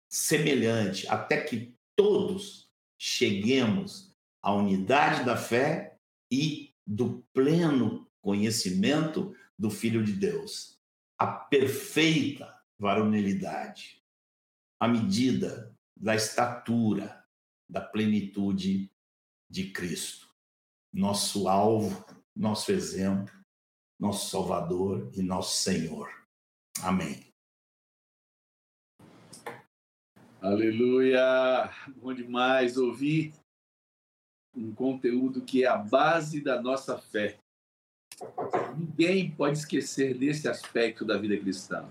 semelhante, até que todos cheguemos à unidade da fé e do pleno conhecimento do Filho de Deus, a perfeita varonilidade, a medida da estatura da plenitude de Cristo. Nosso alvo nosso exemplo, nosso Salvador e nosso Senhor. Amém. Aleluia! Bom demais ouvir um conteúdo que é a base da nossa fé. Ninguém pode esquecer desse aspecto da vida cristã.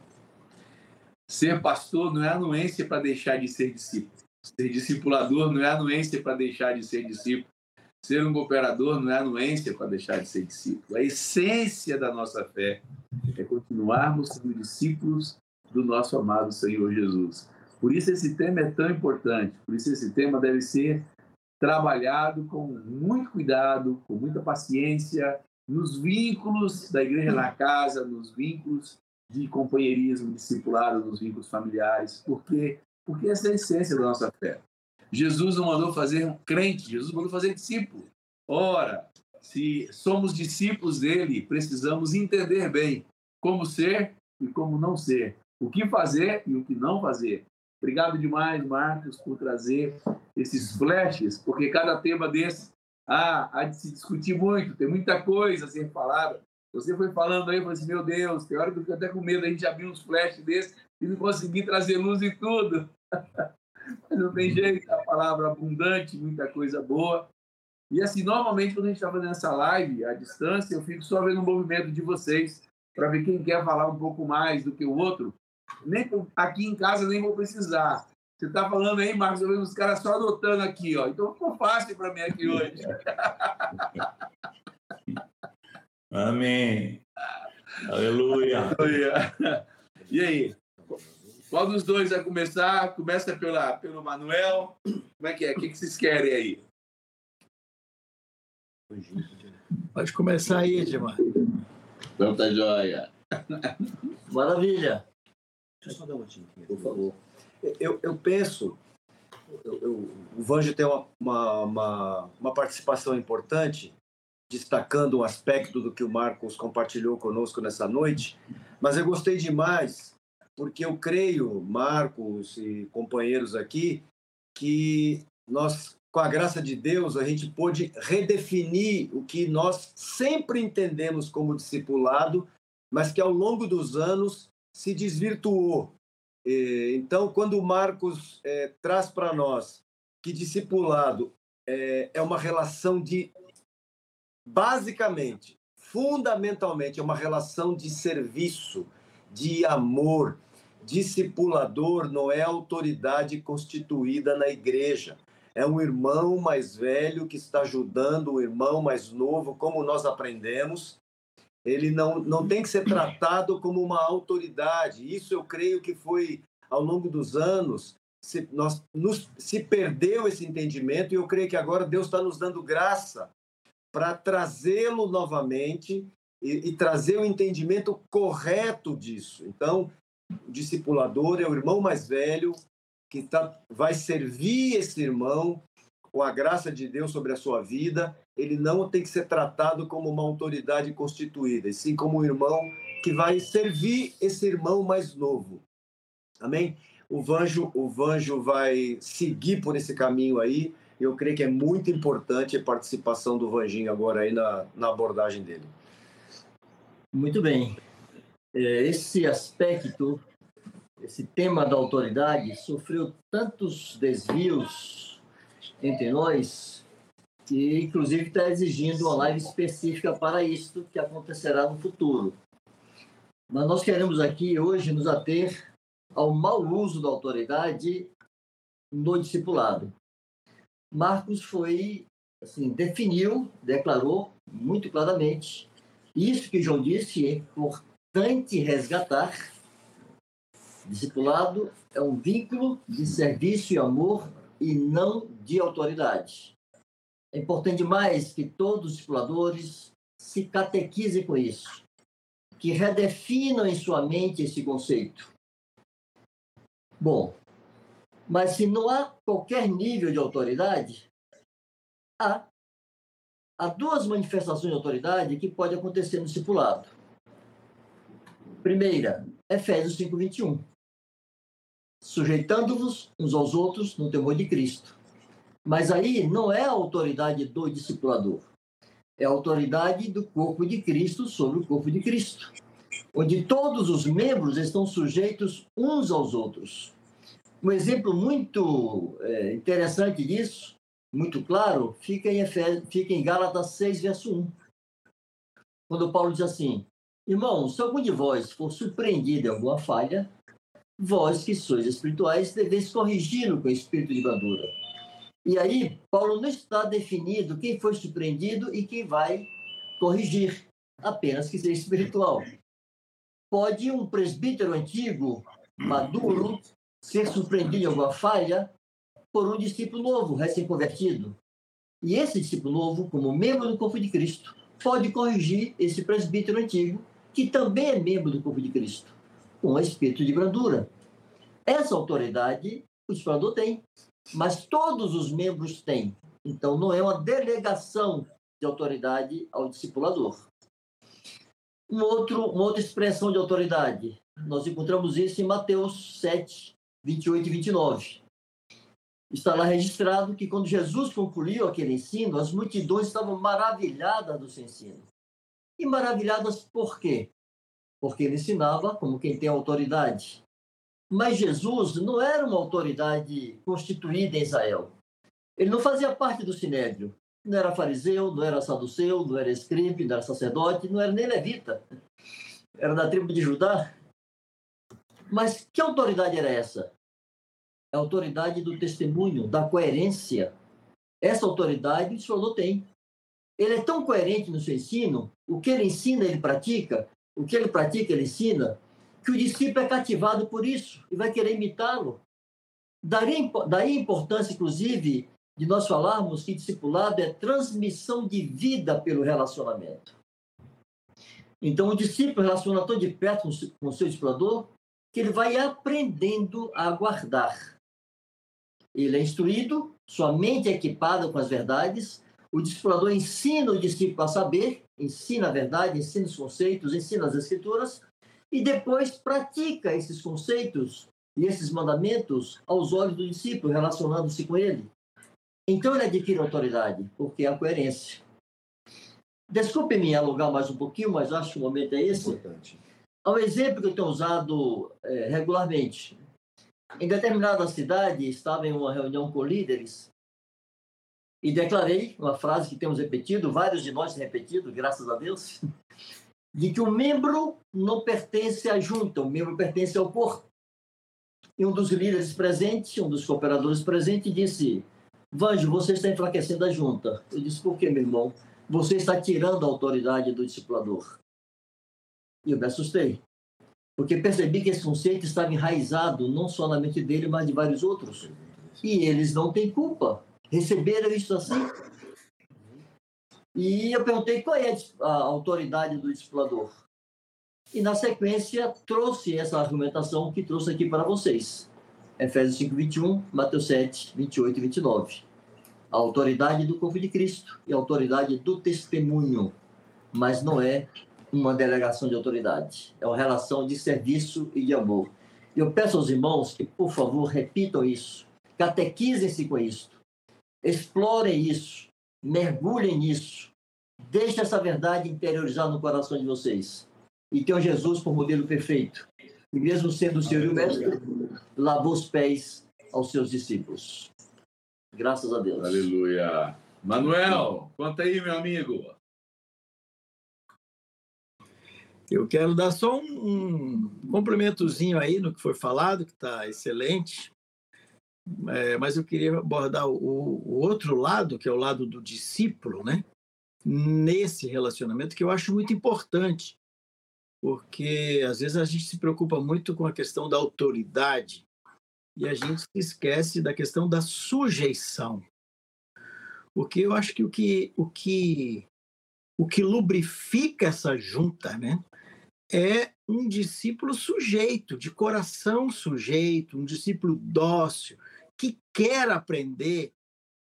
Ser pastor não é anuência para deixar de ser discípulo. Ser discipulador não é anuência para deixar de ser discípulo. Ser um cooperador não é anuência para deixar de ser discípulo. A essência da nossa fé é continuarmos sendo discípulos do nosso amado Senhor Jesus. Por isso esse tema é tão importante, por isso esse tema deve ser trabalhado com muito cuidado, com muita paciência, nos vínculos da igreja na casa, nos vínculos de companheirismo discipulado, nos vínculos familiares, porque porque essa é a essência da nossa fé. Jesus não mandou fazer um crente, Jesus mandou fazer discípulo. Ora, se somos discípulos dele, precisamos entender bem como ser e como não ser, o que fazer e o que não fazer. Obrigado demais, Marcos, por trazer esses flashes, porque cada tema desse ah, há de se discutir muito, tem muita coisa a ser falada. Você foi falando aí, falou assim, meu Deus, tem hora que eu fico até com medo a gente abrir uns flashes desses e não conseguir trazer luz em tudo. Mas não tem jeito, a palavra abundante, muita coisa boa. E assim, normalmente quando a gente está fazendo essa live à distância, eu fico só vendo o movimento de vocês para ver quem quer falar um pouco mais do que o outro. Nem aqui em casa nem vou precisar. Você está falando aí, Marcos, eu vejo os caras só adotando aqui, ó. Então ficou fácil para mim aqui hoje. Amém. Aleluia. Aleluia. E aí? Qual dos dois vai começar? Começa pela, pelo Manuel. Como é que é? O que, que vocês querem aí? Pode começar aí, Edmar. Então tá joia. Maravilha. Deixa eu só dar um aqui, por favor. Eu, eu penso, eu, eu, o Vanjo tem uma, uma, uma, uma participação importante, destacando um aspecto do que o Marcos compartilhou conosco nessa noite, mas eu gostei demais porque eu creio, Marcos e companheiros aqui, que nós, com a graça de Deus, a gente pôde redefinir o que nós sempre entendemos como discipulado, mas que ao longo dos anos se desvirtuou. Então, quando o Marcos é, traz para nós que discipulado é, é uma relação de, basicamente, fundamentalmente, é uma relação de serviço, de amor, Discipulador não é autoridade constituída na igreja. É um irmão mais velho que está ajudando o irmão mais novo, como nós aprendemos. Ele não, não tem que ser tratado como uma autoridade. Isso eu creio que foi, ao longo dos anos, se, nós, nos, se perdeu esse entendimento e eu creio que agora Deus está nos dando graça para trazê-lo novamente e, e, trazer o entendimento correto disso. Então, o discipulador é o irmão mais velho que tá, vai servir esse irmão com a graça de Deus sobre a sua vida. Ele não tem que ser tratado como uma autoridade constituída, e sim como um irmão que vai servir esse irmão mais novo. Amém? O Vanjo, o Vanjo vai seguir por esse caminho aí. Eu creio que é muito importante a participação do Vanjinho agora aí na, na abordagem dele. Muito bem. É, esse aspecto, esse tema da autoridade, sofreu tantos desvios entre nós que, inclusive, está exigindo uma live específica para isso que acontecerá no futuro. Mas nós queremos aqui hoje nos ater ao mau uso da autoridade no discipulado. Marcos foi, assim, definiu, declarou muito claramente isso que João disse é importante resgatar. Discipulado é um vínculo de serviço e amor e não de autoridade. É importante demais que todos os discipuladores se catequizem com isso, que redefinam em sua mente esse conceito Bom, mas se não há qualquer nível de autoridade, há, há duas manifestações de autoridade que podem acontecer no discipulado. Primeira, Efésios 5, 21. Sujeitando-vos uns aos outros no temor de Cristo. Mas aí não é a autoridade do discipulador, é a autoridade do corpo de Cristo sobre o corpo de Cristo onde todos os membros estão sujeitos uns aos outros. Um exemplo muito é, interessante disso, muito claro, fica em, fica em Gálatas 6, verso 1. Quando Paulo diz assim: Irmãos, se algum de vós for surpreendido em alguma falha, vós que sois espirituais deveis corrigi-lo com espírito de brandura. E aí, Paulo não está definido quem foi surpreendido e quem vai corrigir, apenas que seja espiritual pode um presbítero antigo, maduro, ser surpreendido em alguma falha por um discípulo novo, recém-convertido. E esse discípulo novo, como membro do corpo de Cristo, pode corrigir esse presbítero antigo, que também é membro do corpo de Cristo, com espírito de brandura. Essa autoridade o discipulador tem, mas todos os membros têm. Então, não é uma delegação de autoridade ao discipulador. Um outro, uma outra expressão de autoridade. Nós encontramos isso em Mateus 7, 28 e 29. Está lá registrado que quando Jesus concluiu aquele ensino, as multidões estavam maravilhadas do seu ensino. E maravilhadas por quê? Porque ele ensinava como quem tem autoridade. Mas Jesus não era uma autoridade constituída em Israel. Ele não fazia parte do sinédrio não era fariseu, não era saduceu, não era escribe, não era sacerdote, não era nem levita. Era da tribo de Judá. Mas que autoridade era essa? É a autoridade do testemunho, da coerência. Essa autoridade o Senhor tem. Ele é tão coerente no seu ensino, o que ele ensina, ele pratica, o que ele pratica, ele ensina, que o discípulo é cativado por isso e vai querer imitá-lo. Daí, daí a importância, inclusive, de nós falarmos que discipulado é transmissão de vida pelo relacionamento. Então, o discípulo relaciona tão de perto com o seu discipulador que ele vai aprendendo a aguardar. Ele é instruído, sua mente é equipada com as verdades, o discipulador ensina o discípulo a saber, ensina a verdade, ensina os conceitos, ensina as escrituras, e depois pratica esses conceitos e esses mandamentos aos olhos do discípulo, relacionando-se com ele. Então ele adquire autoridade, porque é a coerência. Desculpe-me alugar mais um pouquinho, mas acho que o momento é esse. Importante. Há um exemplo que eu tenho usado é, regularmente. Em determinada cidade, estava em uma reunião com líderes e declarei uma frase que temos repetido, vários de nós repetido, graças a Deus, de que o membro não pertence à junta, o membro pertence ao corpo. E um dos líderes presentes, um dos cooperadores presentes, disse: Vanjo, você está enfraquecendo a junta. Eu disse: Por que, meu irmão? Você está tirando a autoridade do discipulador. E eu me assustei, porque percebi que esse conceito estava enraizado não só na mente dele, mas de vários outros. E eles não têm culpa. Receberam isso assim. E eu perguntei qual é a autoridade do discipulador. E na sequência trouxe essa argumentação que trouxe aqui para vocês. Efésios 5, 21, Mateus 7, 28 e 29. A autoridade do corpo de Cristo e a autoridade do testemunho. Mas não é uma delegação de autoridade. É uma relação de serviço e de amor. Eu peço aos irmãos que, por favor, repitam isso. Catequizem-se com isso. Explorem isso. Mergulhem nisso. Deixe essa verdade interiorizar no coração de vocês. E tenham Jesus por modelo perfeito. E mesmo sendo o Senhor e o Mestre, lavou os pés aos seus discípulos. Graças a Deus. Aleluia. Manuel, conta aí, meu amigo. Eu quero dar só um, um complementozinho aí no que foi falado, que está excelente. É, mas eu queria abordar o, o, outro lado, que é o lado do discípulo, né? Nesse relacionamento, que eu acho muito importante, porque às vezes a gente se preocupa muito com a questão da autoridade e a gente se esquece da questão da sujeição. Porque eu acho que o que, o que, o que lubrifica essa junta, né? é um discípulo sujeito, de coração sujeito, um discípulo dócil, que quer aprender.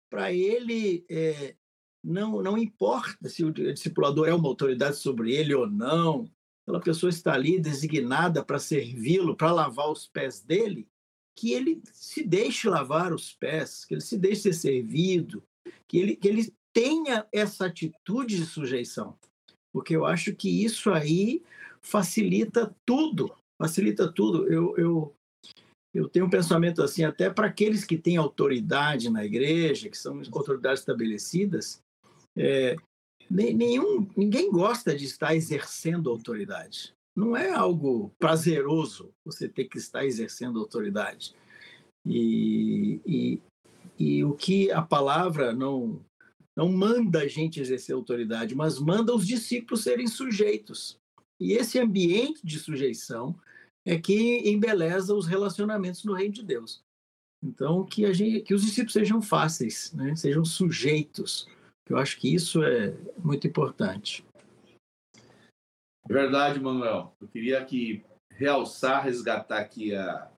Para ele, é, não, não importa se o discipulador é uma autoridade sobre ele ou não, aquela pessoa está ali designada para servi-lo, para lavar os pés dele, que ele se deixe lavar os pés, que ele se deixe ser servido, que ele, que ele tenha essa atitude de sujeição. Porque eu acho que isso aí facilita tudo, facilita tudo. Eu, eu, eu tenho um pensamento assim, até para aqueles que têm autoridade na igreja, que são autoridades estabelecidas, é, nenhum, ninguém gosta de estar exercendo autoridade. Não é algo prazeroso você ter que estar exercendo autoridade. E, e, e o que a palavra não, não manda a gente exercer autoridade, mas manda os discípulos serem sujeitos. E esse ambiente de sujeição é que embeleza os relacionamentos no reino de Deus. Então, que, a gente, que os discípulos sejam fáceis, né? sejam sujeitos. Eu acho que isso é muito importante. Verdade, Manuel. Eu queria aqui realçar, resgatar aqui a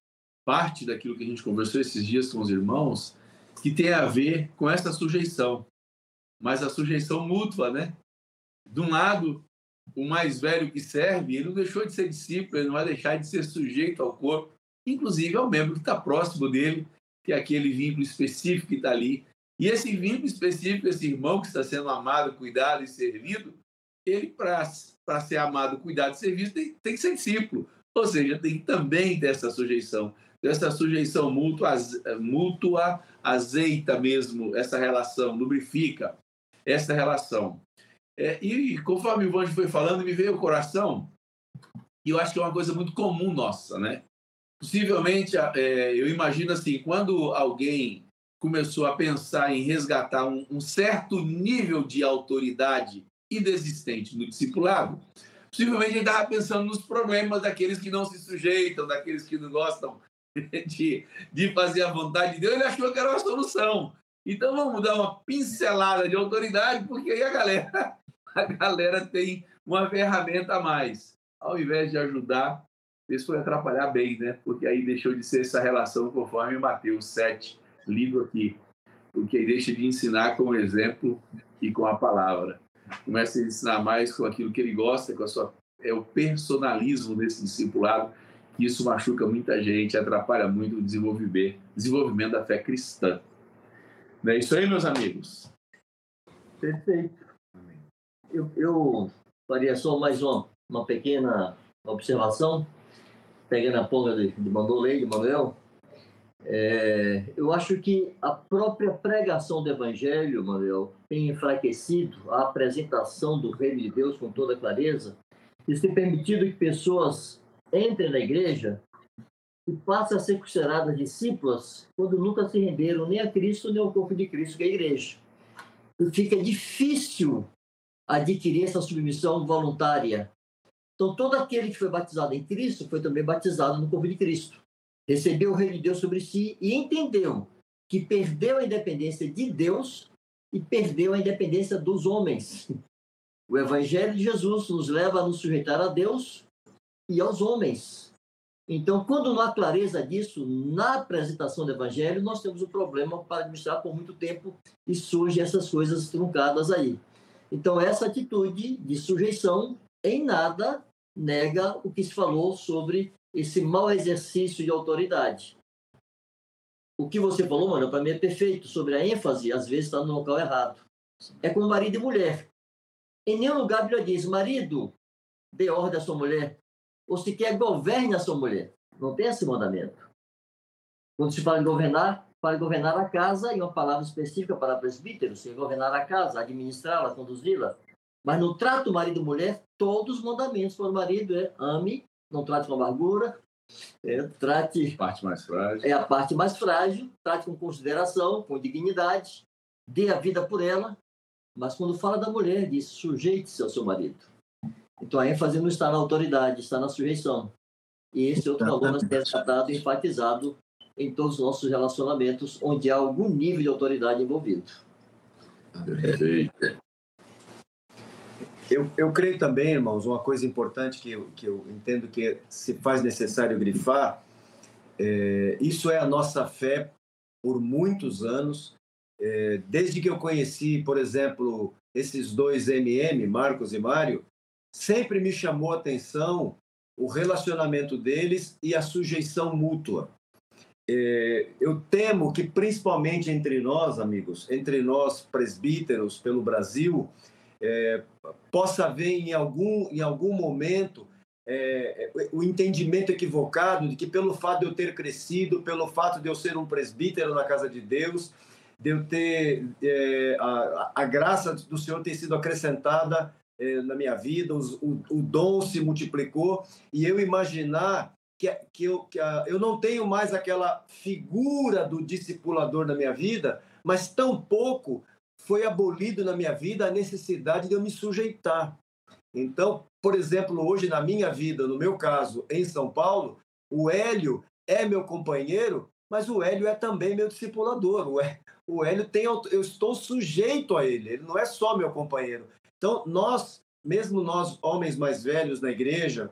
parte daquilo que a gente conversou esses dias com os irmãos, que tem a ver com essa sujeição, mas a sujeição mútua, né? De um lado, o mais velho que serve, ele não deixou de ser discípulo, ele não vai deixar de ser sujeito ao corpo, inclusive ao membro que está próximo dele, que é aquele vínculo específico que está ali. E esse vínculo específico, esse irmão que está sendo amado, cuidado e servido, ele, para ser amado, cuidado e servido, tem, tem que ser discípulo. Ou seja, tem também ter essa sujeição. Essa sujeição mútua, mútua azeita mesmo essa relação, lubrifica essa relação. É, e conforme o Vanjo foi falando, me veio o coração, e eu acho que é uma coisa muito comum nossa, né? Possivelmente, é, eu imagino assim, quando alguém começou a pensar em resgatar um, um certo nível de autoridade inexistente no discipulado, possivelmente ele estava pensando nos problemas daqueles que não se sujeitam, daqueles que não gostam de, de fazer a vontade de Deus, ele achou que era uma solução. Então vamos dar uma pincelada de autoridade, porque aí a galera a galera tem uma ferramenta a mais. Ao invés de ajudar, isso foi atrapalhar bem, né? Porque aí deixou de ser essa relação conforme Mateus 7, livro aqui. Porque aí deixa de ensinar com o exemplo e com a palavra. Começa a ensinar mais com aquilo que ele gosta, com a sua é o personalismo desse discipulado, que isso machuca muita gente, atrapalha muito o desenvolvimento, desenvolvimento da fé cristã. Não é isso aí, meus amigos? Perfeito. Eu, eu faria só mais uma, uma pequena observação, pegando a ponga de, de Mandolei, de Manuel. É, eu acho que a própria pregação do Evangelho, Manuel, tem enfraquecido a apresentação do Reino de Deus com toda clareza. Isso tem permitido que pessoas entrem na igreja e passam a ser consideradas discípulas quando nunca se renderam nem a Cristo nem ao corpo de Cristo, que é a igreja. E fica difícil adquirir essa submissão voluntária. Então, todo aquele que foi batizado em Cristo foi também batizado no corpo de Cristo. Recebeu o reino de Deus sobre si e entendeu que perdeu a independência de Deus e perdeu a independência dos homens. O Evangelho de Jesus nos leva a nos sujeitar a Deus e aos homens. Então, quando não há clareza disso na apresentação do Evangelho, nós temos um problema para administrar por muito tempo e surgem essas coisas truncadas aí. Então, essa atitude de sujeição em nada nega o que se falou sobre esse mau exercício de autoridade. O que você falou, mano, para mim é perfeito sobre a ênfase, às vezes está no local errado. É como marido e mulher. Em nenhum lugar a Bíblia diz, marido, dê ordem à sua mulher, ou sequer governe a sua mulher. Não tem esse mandamento. Quando se fala em governar, em governar a casa, e uma palavra específica para presbítero, se governar a casa, administrá-la, conduzi-la. Mas no trato marido-mulher, todos os mandamentos para o marido é ame, não trate com amargura, é, trate... Parte mais frágil. É a parte mais frágil, trate com consideração, com dignidade, dê a vida por ela, mas quando fala da mulher, diz sujeite-se ao seu marido. Então a ênfase não está na autoridade, está na sujeição. E esse é outro valor a ser tratado e enfatizado em todos os nossos relacionamentos onde há algum nível de autoridade envolvido. Perfeito. Eu, eu creio também, irmãos, uma coisa importante que eu, que eu entendo que se faz necessário grifar, é, isso é a nossa fé por muitos anos, é, desde que eu conheci, por exemplo, esses dois MM, Marcos e Mário, sempre me chamou a atenção o relacionamento deles e a sujeição mútua. É, eu temo que, principalmente entre nós, amigos, entre nós presbíteros pelo Brasil, é, possa haver em algum, em algum momento é, o entendimento equivocado de que, pelo fato de eu ter crescido, pelo fato de eu ser um presbítero na casa de Deus, de eu ter é, a, a, graça do Senhor ter sido acrescentada é, na minha vida, os, o, o, dom se multiplicou e eu imaginar que, que, eu, que eu não tenho mais aquela figura do discipulador na minha vida, mas tão pouco foi abolido na minha vida a necessidade de eu me sujeitar. Então, por exemplo, hoje na minha vida, no meu caso, em São Paulo, o Hélio é meu companheiro, mas o Hélio é também meu discipulador. O o Hélio tem, eu estou sujeito a ele, ele não é só meu companheiro. Então, nós, mesmo nós, homens mais velhos na igreja,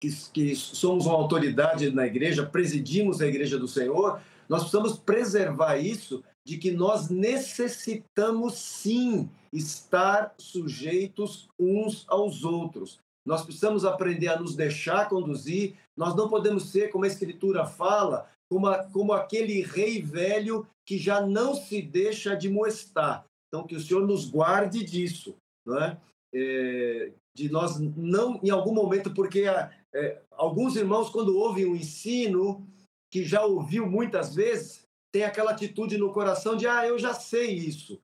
que, somos uma autoridade na igreja, presidimos a igreja do Senhor, nós precisamos preservar isso de que nós necessitamos sim estar sujeitos uns aos outros. Nós precisamos aprender a nos deixar conduzir. Nós não podemos ser, como a Escritura fala, como, a, como aquele rei velho que já não se deixa admoestar. Então, que o Senhor nos guarde disso, não é? é de nós não, em algum momento, porque é, alguns irmãos, quando ouvem um ensino que já ouviu muitas vezes, tem aquela atitude no coração de, ah, eu já sei isso.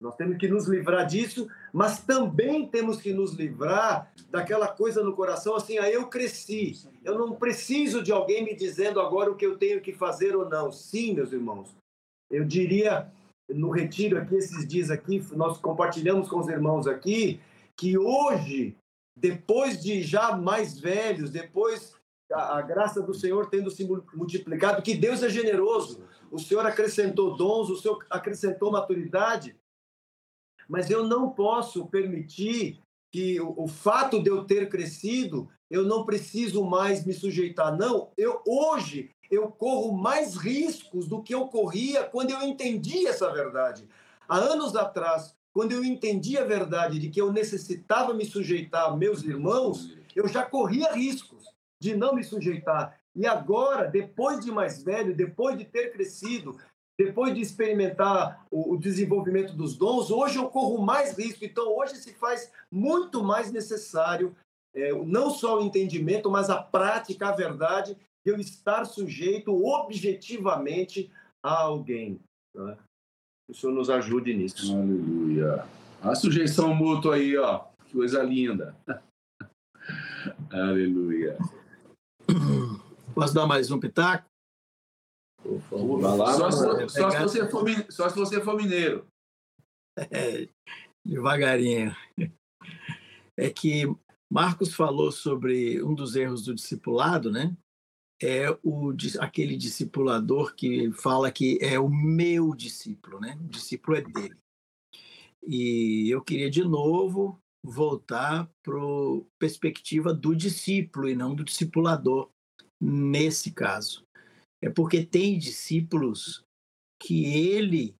Nós temos que nos livrar disso, mas também temos que nos livrar daquela coisa no coração assim, ah, eu cresci. Eu não preciso de alguém me dizendo agora o que eu tenho que fazer ou não. Sim, meus irmãos. Eu diria no retiro aqui esses dias aqui, nós compartilhamos com os irmãos aqui que hoje, depois de já mais velhos, depois a, a graça do Senhor tendo se multiplicado, que Deus é generoso. O Senhor acrescentou dons, o Senhor acrescentou maturidade mas eu não posso permitir que o, o, fato de eu ter crescido, eu não preciso mais me sujeitar. Não, eu hoje eu corro mais riscos do que eu corria quando eu entendi essa verdade. Há anos atrás, quando eu entendi a verdade de que eu necessitava me sujeitar a meus irmãos, eu já corria riscos de não me sujeitar. E agora, depois de mais velho, depois de ter crescido, depois de experimentar o, desenvolvimento dos dons, hoje eu corro mais risco. Então, hoje se faz muito mais necessário é, não só o entendimento, mas a prática, a verdade, de eu estar sujeito objetivamente a alguém. Né? Que o Senhor nos ajude nisso. Aleluia. A sujeição mútua aí, ó. Que coisa linda. Aleluia. Posso dar mais um pitaco? Lá, só, se, só, se você for, só se você for mineiro. É, devagarinho. É que Marcos falou sobre um dos erros do discipulado, né? É o, aquele discipulador que fala que é o meu discípulo, né? O discípulo é dele. E eu queria de novo voltar para a perspectiva do discípulo e não do discipulador, nesse caso. É porque tem discípulos que ele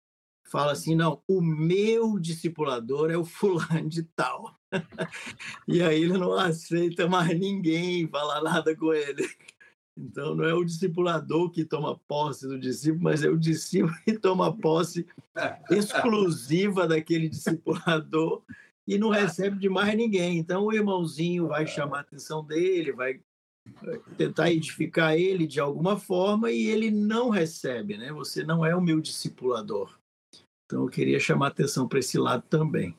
fala assim: não, o meu discipulador é o fulano de tal. e aí ele não aceita mais ninguém falar nada com ele. Então não é o discipulador que toma posse do discípulo, mas é o discípulo que toma posse exclusiva daquele discipulador e não recebe de mais ninguém. Então o irmãozinho vai chamar a atenção dele, vai tentar edificar ele de alguma forma e ele não recebe, né? Você não é o meu discipulador. Então eu queria chamar a atenção para esse lado também.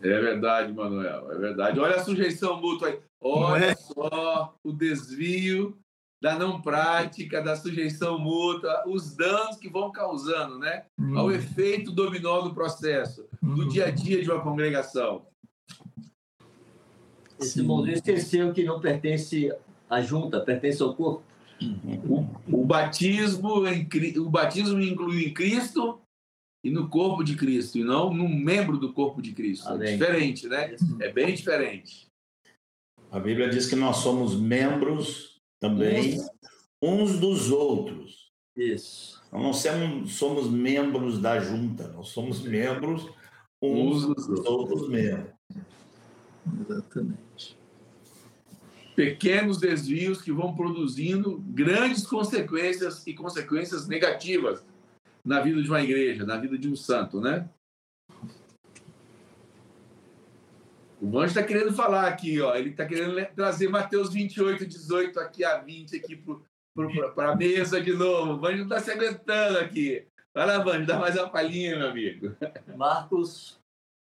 É verdade, Manuel, é verdade. Olha a sujeição mútua aí. Olha é? só o desvio da não prática, da sujeição mútua, os danos que vão causando, né? Hum. Ao efeito dominó do processo, hum. do dia a dia de uma congregação. Esse mundo esqueceu que não pertence à junta, pertence ao corpo. O, o batismo, em, o batismo inclui em Cristo e no corpo de Cristo, e não num membro do corpo de Cristo. É diferente, né? É bem diferente. A Bíblia diz que nós somos membros também Isso. uns dos outros. Isso. Nós não somos, somos membros da junta, nós somos membros uns dos outros membros. Exatamente. Pequenos desvios que vão produzindo grandes consequências e consequências negativas na vida de uma igreja, na vida de um santo, né? O Vanjo está querendo falar aqui, ó. Ele está querendo trazer Mateus 28, 18 aqui a 20 aqui para a mesa de novo. O Vanjo está se aguentando aqui. Vai lá, Vanjo, dá mais uma palhinha, meu amigo. Marcos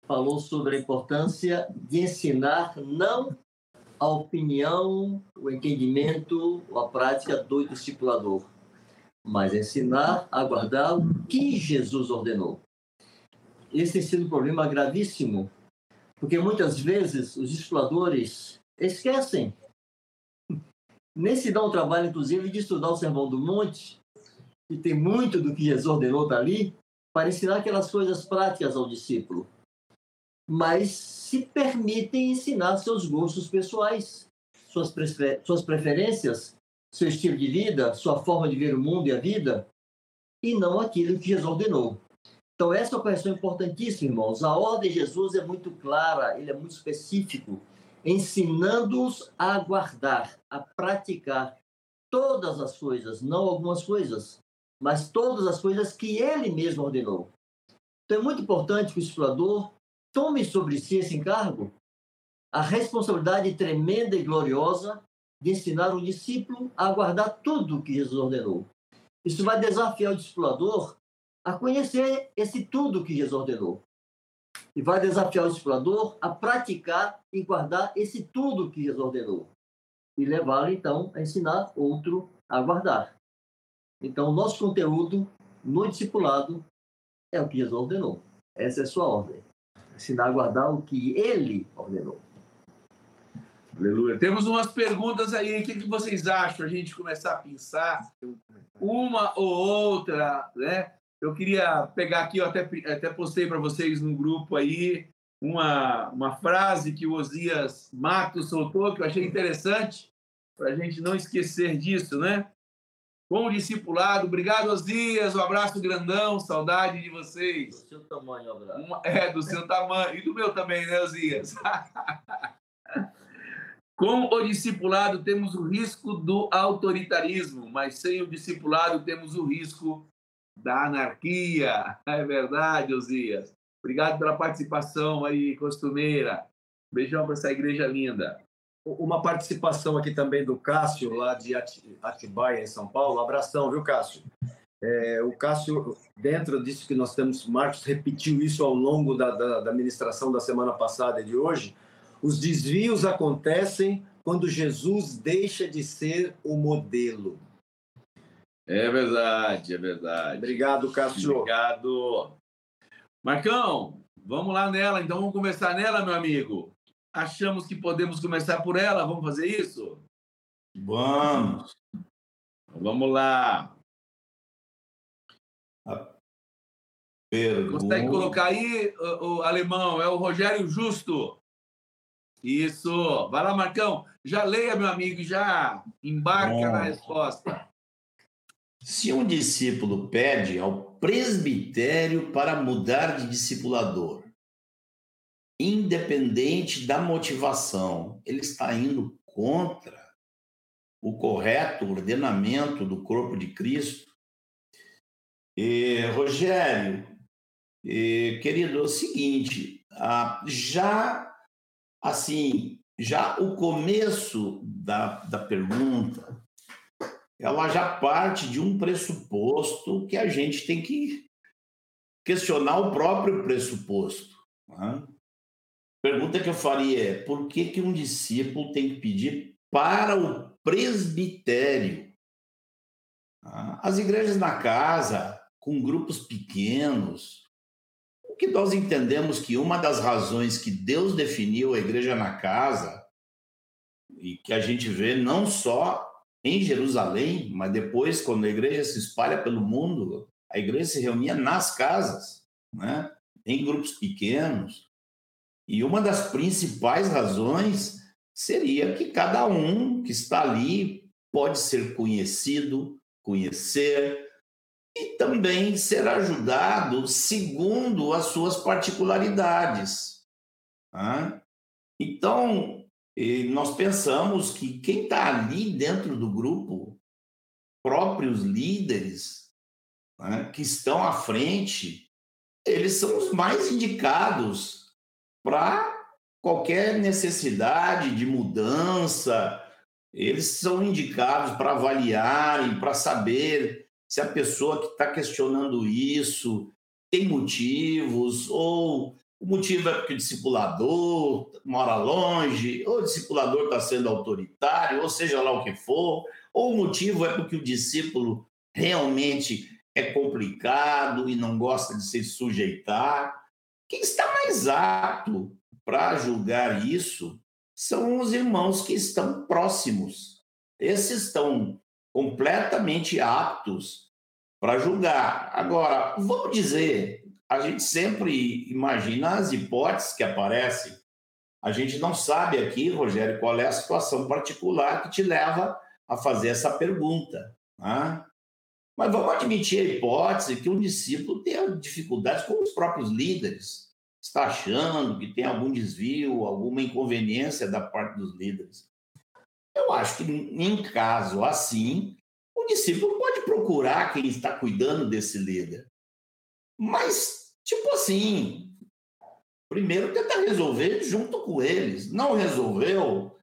falou sobre a importância de ensinar não a opinião, o entendimento, a prática do discipulador, mas ensinar a guardar o que Jesus ordenou. Esse tem sido um problema gravíssimo porque muitas vezes os exploradores esquecem. Nem se dá o trabalho, inclusive, de estudar o Sermão do Monte, e tem muito do que Jesus ordenou dali, para ensinar aquelas coisas práticas ao discípulo. Mas se permitem ensinar seus gostos pessoais, suas, prefer suas preferências, seu estilo de vida, sua forma de ver o mundo e a vida, e não aquilo que Jesus ordenou. Então, essa é uma questão importantíssima, irmãos. A ordem de Jesus é muito clara, ele é muito específico, ensinando-os a guardar, a praticar todas as coisas, não algumas coisas, mas todas as coisas que ele mesmo ordenou. Então, é muito importante que o explorador tome sobre si esse encargo, a responsabilidade tremenda e gloriosa de ensinar o discípulo a guardar tudo o que Jesus ordenou. Isso vai desafiar o discipulador a conhecer esse tudo que Jesus ordenou. E vai desafiar o explorador a praticar e guardar esse tudo que Jesus ordenou. E levá-lo, então, a ensinar outro a guardar. Então, o nosso conteúdo no discipulado é o que Jesus ordenou. Essa é a sua ordem. Ensinar a guardar o que ele ordenou. Aleluia. Temos umas perguntas aí. O que, que vocês acham? A gente começar a pensar uma ou outra, né? Eu queria pegar aqui, eu até, até postei para vocês no grupo aí, uma, uma frase que o Osias Matos soltou, que eu achei interessante, para a gente não esquecer disso, né? Com o discipulado, obrigado, Osias, um abraço grandão, saudade de vocês. Do seu tamanho, abraço. Uma, é, do seu tamanho, e do meu também, né, Osias? Com o discipulado, temos o risco do autoritarismo, mas sem o discipulado, temos o risco da anarquia. É verdade, Osias. Obrigado pela participação aí, costumeira. Beijão para essa igreja linda. Uma participação aqui também do Cássio, lá de Atibaia, em São Paulo. Abração, viu, Cássio? É, o Cássio, dentro disso que nós temos, Marcos repetiu isso ao longo da, da, da ministração da semana passada e de hoje. Os desvios acontecem quando Jesus deixa de ser o modelo. É verdade, é verdade. Obrigado, Cássio. Obrigado. Marcão, vamos lá nela. Então vamos começar nela, meu amigo. Achamos que podemos começar por ela. Vamos fazer isso? Vamos. Vamos lá. Pergunta. Consegue colocar aí, o, o alemão? É o Rogério Justo. Isso. Vai lá, Marcão. Já leia, meu amigo, já embarca Bom. na resposta. Se um discípulo pede ao presbitério para mudar de discipulador, independente da motivação, ele está indo contra o correto ordenamento do corpo de Cristo. E, Rogério, e, querido, é o seguinte, já assim, já o começo da, da pergunta, ela já parte de um pressuposto que a gente tem que questionar o próprio pressuposto. né? Pergunta que eu faria é: por que, que um discípulo tem que pedir para o presbitério? Ah, As igrejas na casa, com grupos pequenos, o que nós entendemos que uma das razões que Deus definiu a igreja na casa, e que a gente vê não só em Jerusalém, mas depois, quando a igreja se espalha pelo mundo, a igreja se reunia nas casas, né? em grupos pequenos. E uma das principais razões seria que cada um que está ali pode ser conhecido, conhecer e também ser ajudado segundo as suas particularidades. né? Então, e nós pensamos que quem está ali dentro do grupo, próprios líderes né, que estão à frente, eles são os mais indicados para qualquer necessidade de mudança. Eles são indicados para avaliarem, para saber se a pessoa que está questionando isso tem motivos ou o motivo é porque o discipulador mora longe, ou o discipulador está sendo autoritário, ou seja lá o que for, ou o motivo é porque o discípulo realmente é complicado e não gosta de se sujeitar. Quem está mais apto para julgar isso são os irmãos que estão próximos. Esses estão completamente aptos para julgar. Agora, vamos dizer, a gente sempre imagina as hipóteses que aparecem. A gente não sabe aqui, Rogério, qual é a situação particular que te leva a fazer essa pergunta. né? Mas vamos admitir a hipótese que um discípulo tenha dificuldades com os próprios líderes. Está achando que tem algum desvio, alguma inconveniência da parte dos líderes. Eu acho que, em caso assim, o discípulo pode procurar quem está cuidando desse líder. Mas, tipo assim, primeiro tenta resolver junto com eles. Não resolveu,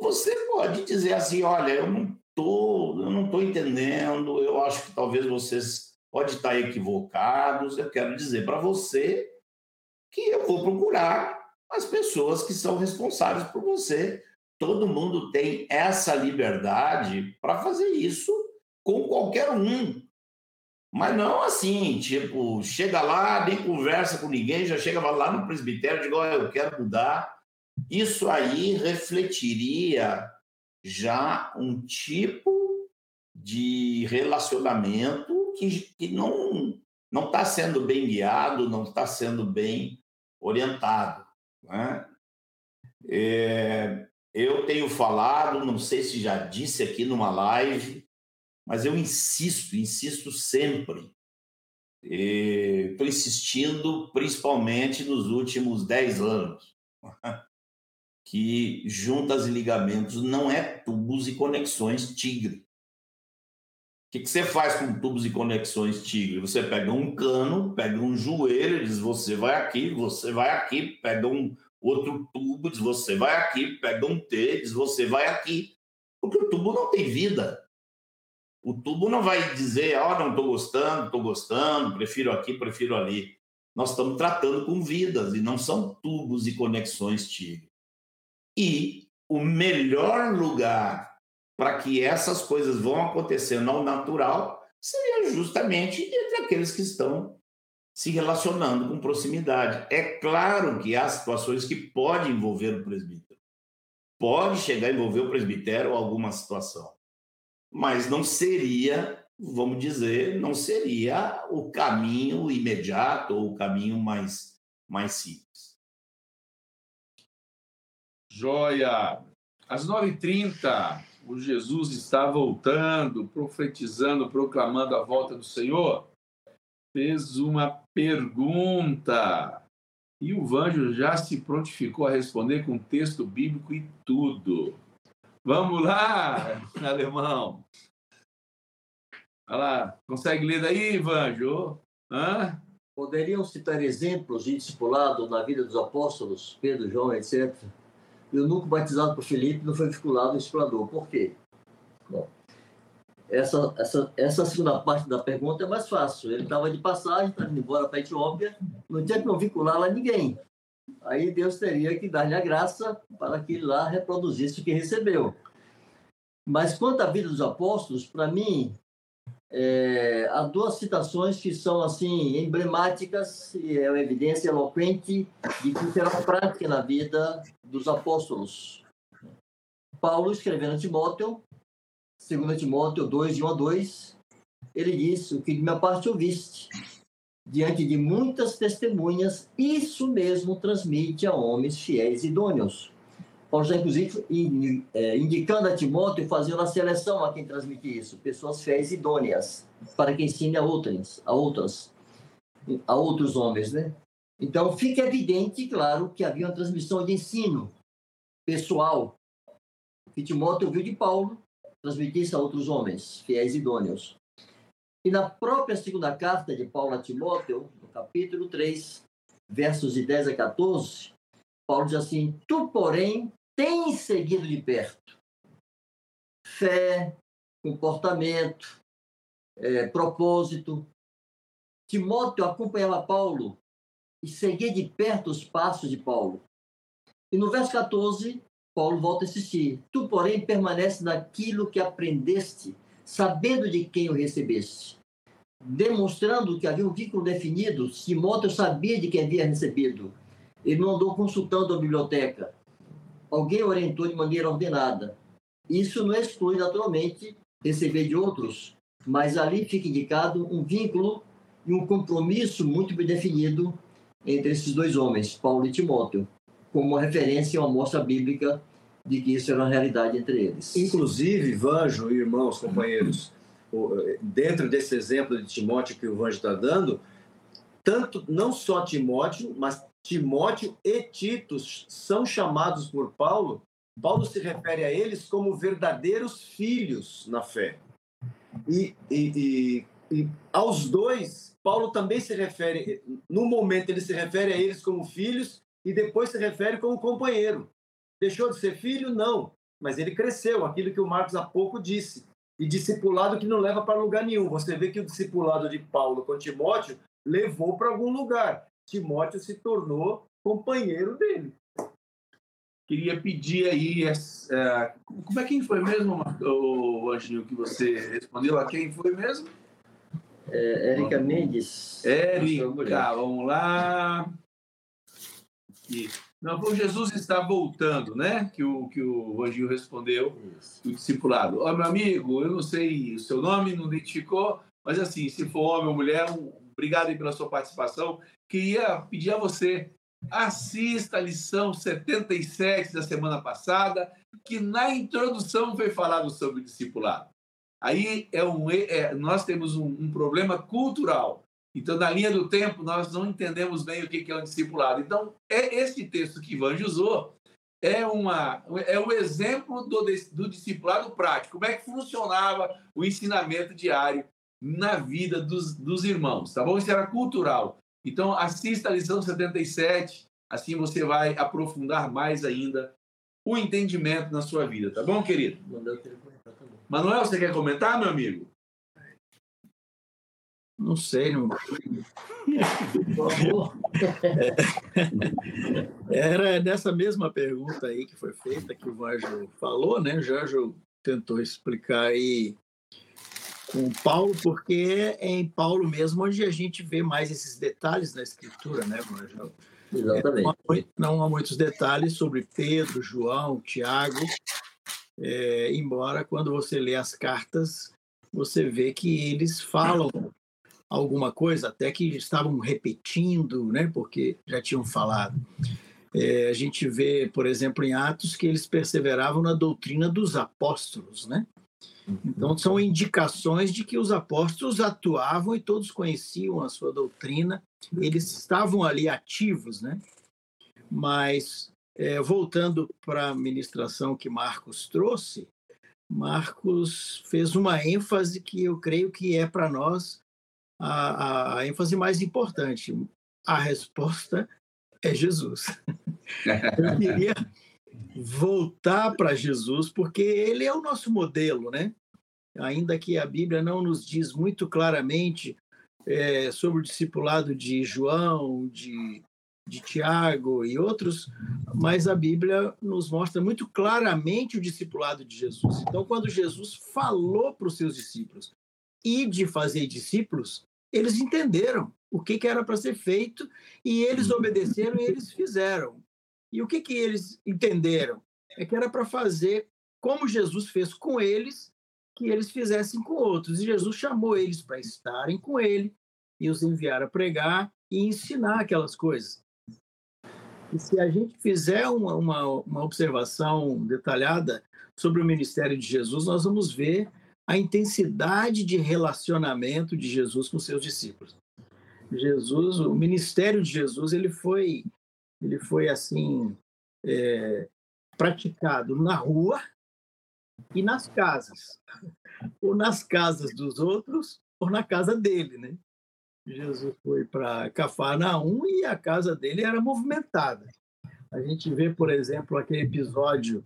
você pode dizer assim, olha, eu não tô, eu não tô entendendo, eu acho que talvez vocês podem estar equivocados, eu quero dizer para você que eu vou procurar as pessoas que são responsáveis por você. Todo mundo tem essa liberdade para fazer isso com qualquer um. Mas não assim, tipo, chega lá, nem conversa com ninguém, já chega lá no presbitério e diz, eu quero mudar. Isso aí refletiria já um tipo de relacionamento que, que não não está sendo bem guiado, não está sendo bem orientado. Né? É, eu tenho falado, não sei se já disse aqui numa live, mas eu insisto, insisto sempre. Estou insistindo principalmente nos últimos 10 anos, que juntas e ligamentos não é tubos e conexões tigre. O que, que você faz com tubos e conexões tigre? Você pega um cano, pega um joelho, diz você vai aqui, você vai aqui, pega um outro tubo, diz você vai aqui, pega um T, diz você vai aqui. Porque o tubo não tem vida. O tubo não vai dizer, ó, oh, não estou gostando, estou gostando, prefiro aqui, prefiro ali. Nós estamos tratando com vidas e não são tubos e conexões tigre. E o melhor lugar para que essas coisas vão acontecendo ao natural seria justamente entre aqueles que estão se relacionando com proximidade. É claro que há situações que podem envolver o presbítero. Pode chegar a envolver o presbitério ou alguma situação. Mas não seria, vamos dizer, não seria o caminho imediato ou o caminho mais, mais simples. Joia! Às 9h30, o Jesus está voltando, profetizando, proclamando a volta do Senhor. Fez uma pergunta. E o Vanjo já se prontificou a responder com texto bíblico e tudo. Vamos lá, alemão. Olha lá, consegue ler daí, Vanjo? Hã? Poderiam citar exemplos de discipulado na vida dos apóstolos, Pedro, João, etc., e o núcleo batizado por Felipe não foi vinculado ao explorador. Por quê? Bom, essa, essa, essa segunda parte da pergunta é mais fácil. Ele estava de passagem, estava indo embora para Etiópia, não tinha que não vincular lá ninguém. Aí Deus teria que dar-lhe a graça para que lá reproduzisse o que recebeu. Mas quanto à vida dos apóstolos, para mim, é, há duas citações que são assim emblemáticas e é uma evidência eloquente de que será prática na vida dos apóstolos. Paulo escrevendo a Timóteo, 2 Timóteo 2, de 1 a 2, ele diz: O que de minha parte ouviste, diante de muitas testemunhas, isso mesmo transmite a homens fiéis e idôneos Paulo já, inclusive, é, indicando a Timóteo, fazendo a seleção a quem transmitir isso, pessoas fiéis idôneas, para que ensine a outras, a outras, a outros homens, né? Então, fica evidente, claro, que havia uma transmissão de ensino pessoal, que Timóteo ouviu de Paulo, transmitisse a outros homens, fiéis idôneos. E na própria segunda carta de Paulo a Timóteo, no capítulo 3, versos de 10 a 14, Paulo diz assim: Tu, porém, tem seguido de perto fé, comportamento, é, propósito. Timóteo acompanhava Paulo e seguia de perto os passos de Paulo. E no verso 14, Paulo volta a insistir: Tu, porém, permanece naquilo que aprendeste, sabendo de quem o recebeste. Demonstrando que havia um vínculo definido, Timóteo sabia de quem havia recebido. Ele não andou consultando a biblioteca, alguém orientou de maneira ordenada. Isso não exclui, naturalmente, receber de outros, mas ali fica indicado um vínculo e um compromisso muito bem definido entre esses dois homens, Paulo e Timóteo, como uma referência uma mostra bíblica de que isso era uma realidade entre eles. Inclusive, Vanjo, irmãos, companheiros, dentro desse exemplo de Timóteo que o Vanjo está dando, tanto não só Timóteo, mas Timóteo e Tito são chamados por Paulo, Paulo se refere a eles como verdadeiros filhos na fé. E, e, e, e, aos dois, Paulo também se refere, no momento ele se refere a eles como filhos e depois se refere como companheiro. Deixou de ser filho? Não, mas ele cresceu, aquilo que o Marcos há pouco disse. E discipulado que não leva para lugar nenhum. Você vê que o discipulado de Paulo com Timóteo levou para algum lugar. Timóteo se tornou companheiro dele. Queria pedir aí, é, como é quem foi mesmo, o Anjinho, que você respondeu? A quem foi mesmo? É, Érica Mendes. Érica, vamos lá. Aqui. Não, Jesus está voltando, né? Que o, que o Anjinho respondeu, o discipulado. Ó, oh, meu amigo, eu não sei o seu nome, não identificou, mas assim, se for homem ou mulher, obrigado pela sua participação queria pedir a você, assista a lição 77 da semana passada, que na introdução foi falado sobre o discipulado. Aí é um, é, nós temos um, um, problema cultural. Então, na linha do tempo, nós não entendemos bem o que é um discipulado. Então, é esse texto que Ivan usou é, uma, é o exemplo do, do discipulado prático. Como é que funcionava o ensinamento diário na vida dos, dos irmãos, tá bom? Isso era cultural. Então, assista a lição 77, assim você vai aprofundar mais ainda o entendimento na sua vida, tá bom, querido? Manuel, você quer comentar, meu amigo? Não sei, não. Favor. Era nessa mesma pergunta aí que foi feita, que o Vanjo falou, né? O Jorge tentou explicar aí com Paulo, porque é em Paulo mesmo onde a gente vê mais esses detalhes na escritura, né, Vanjo? Exatamente. Não há, não há muitos detalhes sobre Pedro, João, Tiago, é, embora quando você lê as cartas, você vê que eles falam alguma coisa, até que estavam repetindo, né, porque já tinham falado. É, a gente vê, por exemplo, em Atos, que eles perseveravam na doutrina dos apóstolos, né? Então, são indicações de que os apóstolos atuavam e todos conheciam a sua doutrina, eles estavam ali ativos, né? Mas, é, voltando para a ministração que Marcos trouxe, Marcos fez uma ênfase que eu creio que é para nós a, a- ênfase mais importante. A resposta é Jesus. Eu queria voltar para Jesus, porque ele é o nosso modelo, né? Ainda que a Bíblia não nos diz muito claramente é, sobre o discipulado de João, de, de Tiago e outros, mas a Bíblia nos mostra muito claramente o discipulado de Jesus. Então, quando Jesus falou para os seus discípulos e de fazer discípulos, eles entenderam o que, que era para ser feito e eles obedeceram e eles fizeram. E o que, que eles entenderam? É que era para fazer como Jesus fez com eles, que eles fizessem com outros. E Jesus chamou eles para estarem com ele e os enviar a pregar e ensinar aquelas coisas. E se a gente fizer uma, uma, uma observação detalhada sobre o ministério de Jesus, nós vamos ver a intensidade de relacionamento de Jesus com seus discípulos. Jesus, o ministério de Jesus, ele foi, ele foi assim é, praticado na rua e nas casas, ou nas casas dos outros, ou na casa dele, né? Jesus foi para Cafarnaum e a casa dele era movimentada. A gente vê, por exemplo, aquele episódio,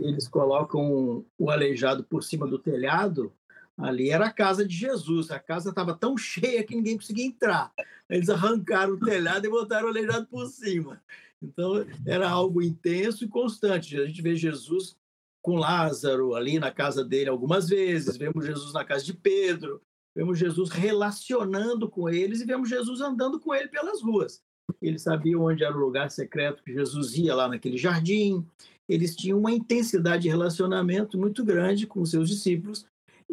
eles colocam o aleijado por cima do telhado, ali era a casa de Jesus. A casa estava tão cheia que ninguém conseguia entrar. Eles arrancaram o telhado e botaram o aleijado por cima. Então, era algo intenso e constante. A gente vê Jesus com Lázaro ali na casa dele algumas vezes, vemos Jesus na casa de Pedro, vemos Jesus relacionando com eles e vemos Jesus andando com ele pelas ruas. Eles sabiam onde era o lugar secreto que Jesus ia lá naquele jardim. Eles tinham uma intensidade de relacionamento muito grande com seus discípulos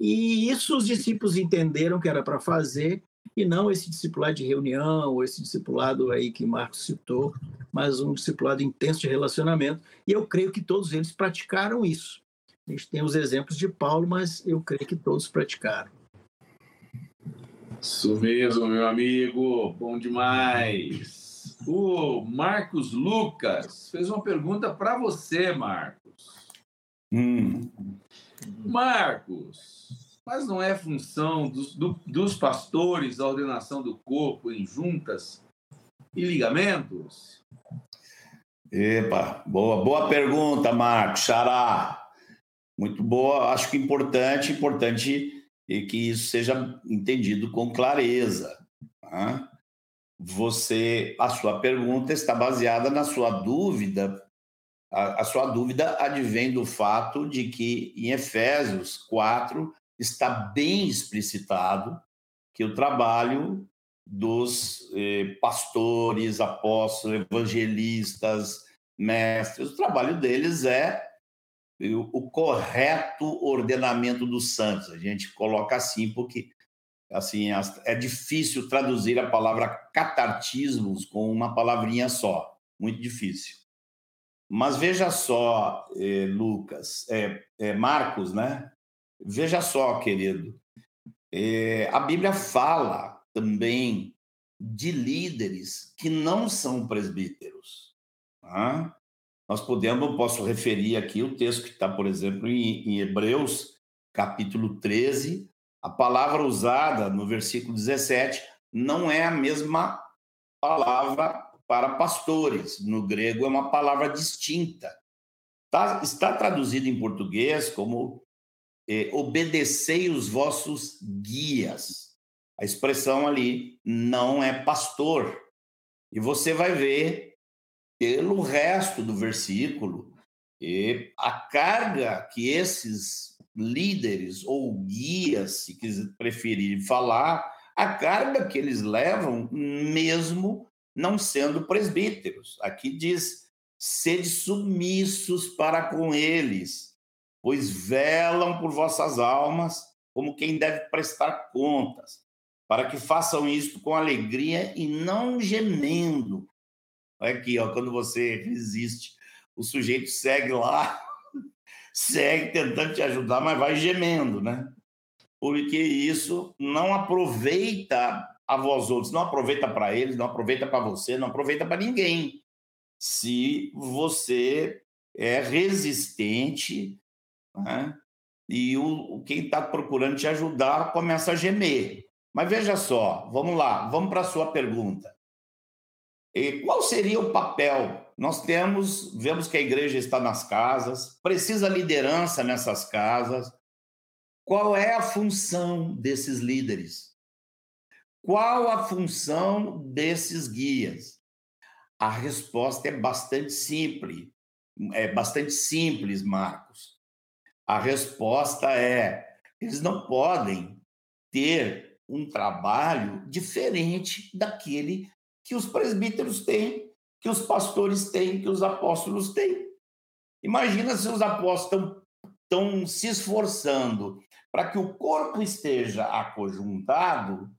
e isso os discípulos entenderam que era para fazer e não esse discipulado de reunião ou esse discipulado aí que Marcos citou, mas um discipulado intenso de relacionamento. E eu creio que todos eles praticaram isso. A gente tem os exemplos de Paulo, mas eu creio que todos praticaram. Isso mesmo, meu amigo. Bom demais. O Marcos Lucas fez uma pergunta para você, Marcos. Hum, Marcos, mas não é função dos, do- dos pastores a ordenação do corpo em juntas e ligamentos? Epa, boa, boa pergunta, Marcos. Xará. Muito boa. Acho que importante, importante e que isso seja entendido com clareza. tá? Você, a sua pergunta está baseada na sua dúvida. A, a sua dúvida advém do fato de que em Efésios 4 está bem explicitado que o trabalho dos eh, pastores, apóstolos, evangelistas, mestres, o trabalho deles é o, o correto ordenamento dos santos. A gente coloca assim porque assim as- é difícil traduzir a palavra catartismos com uma palavrinha só, muito difícil. Mas veja só, eh, Lucas, eh, eh, Marcos, né? Veja só, querido, a Bíblia fala também de líderes que não são presbíteros. tá? Nós podemos, posso referir aqui o texto que está, por exemplo, em, em Hebreus, capítulo 13. A palavra usada no versículo 17 não é a mesma palavra para pastores. No grego é uma palavra distinta. Tá- está traduzido em português como eh, obedecei os vossos guias. A expressão ali não é pastor. E você vai ver pelo resto do versículo a carga que esses líderes ou guias, se preferirem falar, a carga que eles levam, mesmo não sendo presbíteros. Aqui diz: sede submissos para com eles, pois velam por vossas almas como quem deve prestar contas, para que façam isto com alegria e não gemendo. Aqui, ó, quando você resiste, o sujeito segue lá, segue tentando te ajudar, mas vai gemendo, né? Porque isso não aproveita a vós outros, não aproveita para eles, não aproveita para você, não aproveita para ninguém. Se você é resistente né? e o, quem está procurando te ajudar começa a gemer. Mas veja só, vamos lá, vamos para a sua pergunta. E qual seria o papel? Nós temos, vemos que a igreja está nas casas, precisa liderança nessas casas. Qual é a função desses líderes? Qual a função desses guias? A resposta é bastante simples. É bastante simples, Marcos. A resposta é: eles não podem ter um trabalho diferente daquele que os presbíteros têm, que os pastores têm, que os apóstolos têm. Imagina se os apóstolos estão se esforçando para que o corpo esteja aconjuntado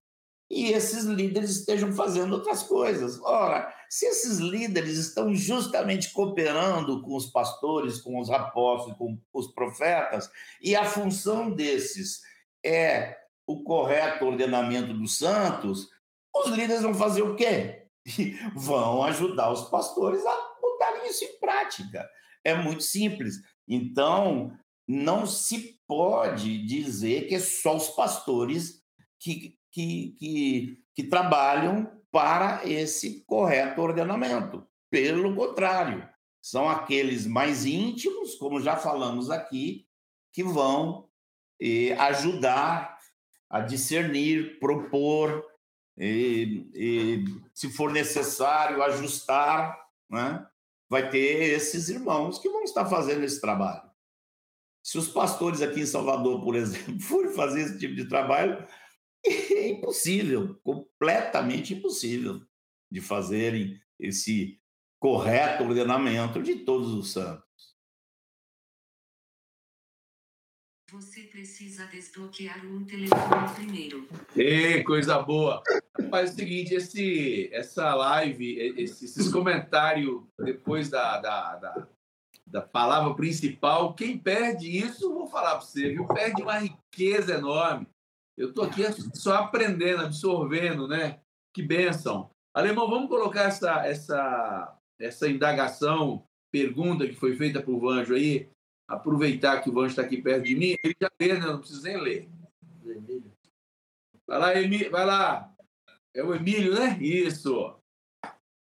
e esses líderes estejam fazendo outras coisas. Ora, se esses líderes estão justamente cooperando com os pastores, com os apóstolos, com os profetas, e a função desses é o correto ordenamento dos santos, os líderes vão fazer o quê? Vão ajudar os pastores a botarem isso em prática. É muito simples. Então, não se pode dizer que é só os pastores que, que, que, que trabalham para esse correto ordenamento. Pelo contrário, são aqueles mais íntimos, como já falamos aqui, que vão eh, ajudar a discernir, propor, e, e, se for necessário, ajustar. Né? Vai ter esses irmãos que vão estar fazendo esse trabalho. Se os pastores aqui em Salvador, por exemplo, forem fazer esse tipo de trabalho, é impossível, completamente impossível de fazerem esse correto ordenamento de todos os santos. Você precisa desbloquear um telefone primeiro. Ei, coisa boa. Faz o seguinte, esse, essa live, esse, esses comentários depois da, da, da, da, palavra principal, quem perde isso, vou falar para você, viu? Perde uma riqueza enorme. Eu estou aqui só aprendendo, absorvendo, né? Que bênção. Alemão, vamos colocar essa, essa, essa indagação, pergunta que foi feita por Vanjo aí. Aproveitar que o Vanjo está aqui perto de mim, ele já lê, né? Não precisa nem ler. Vai lá, Emílio. Vai lá. É o Emílio, né? Isso.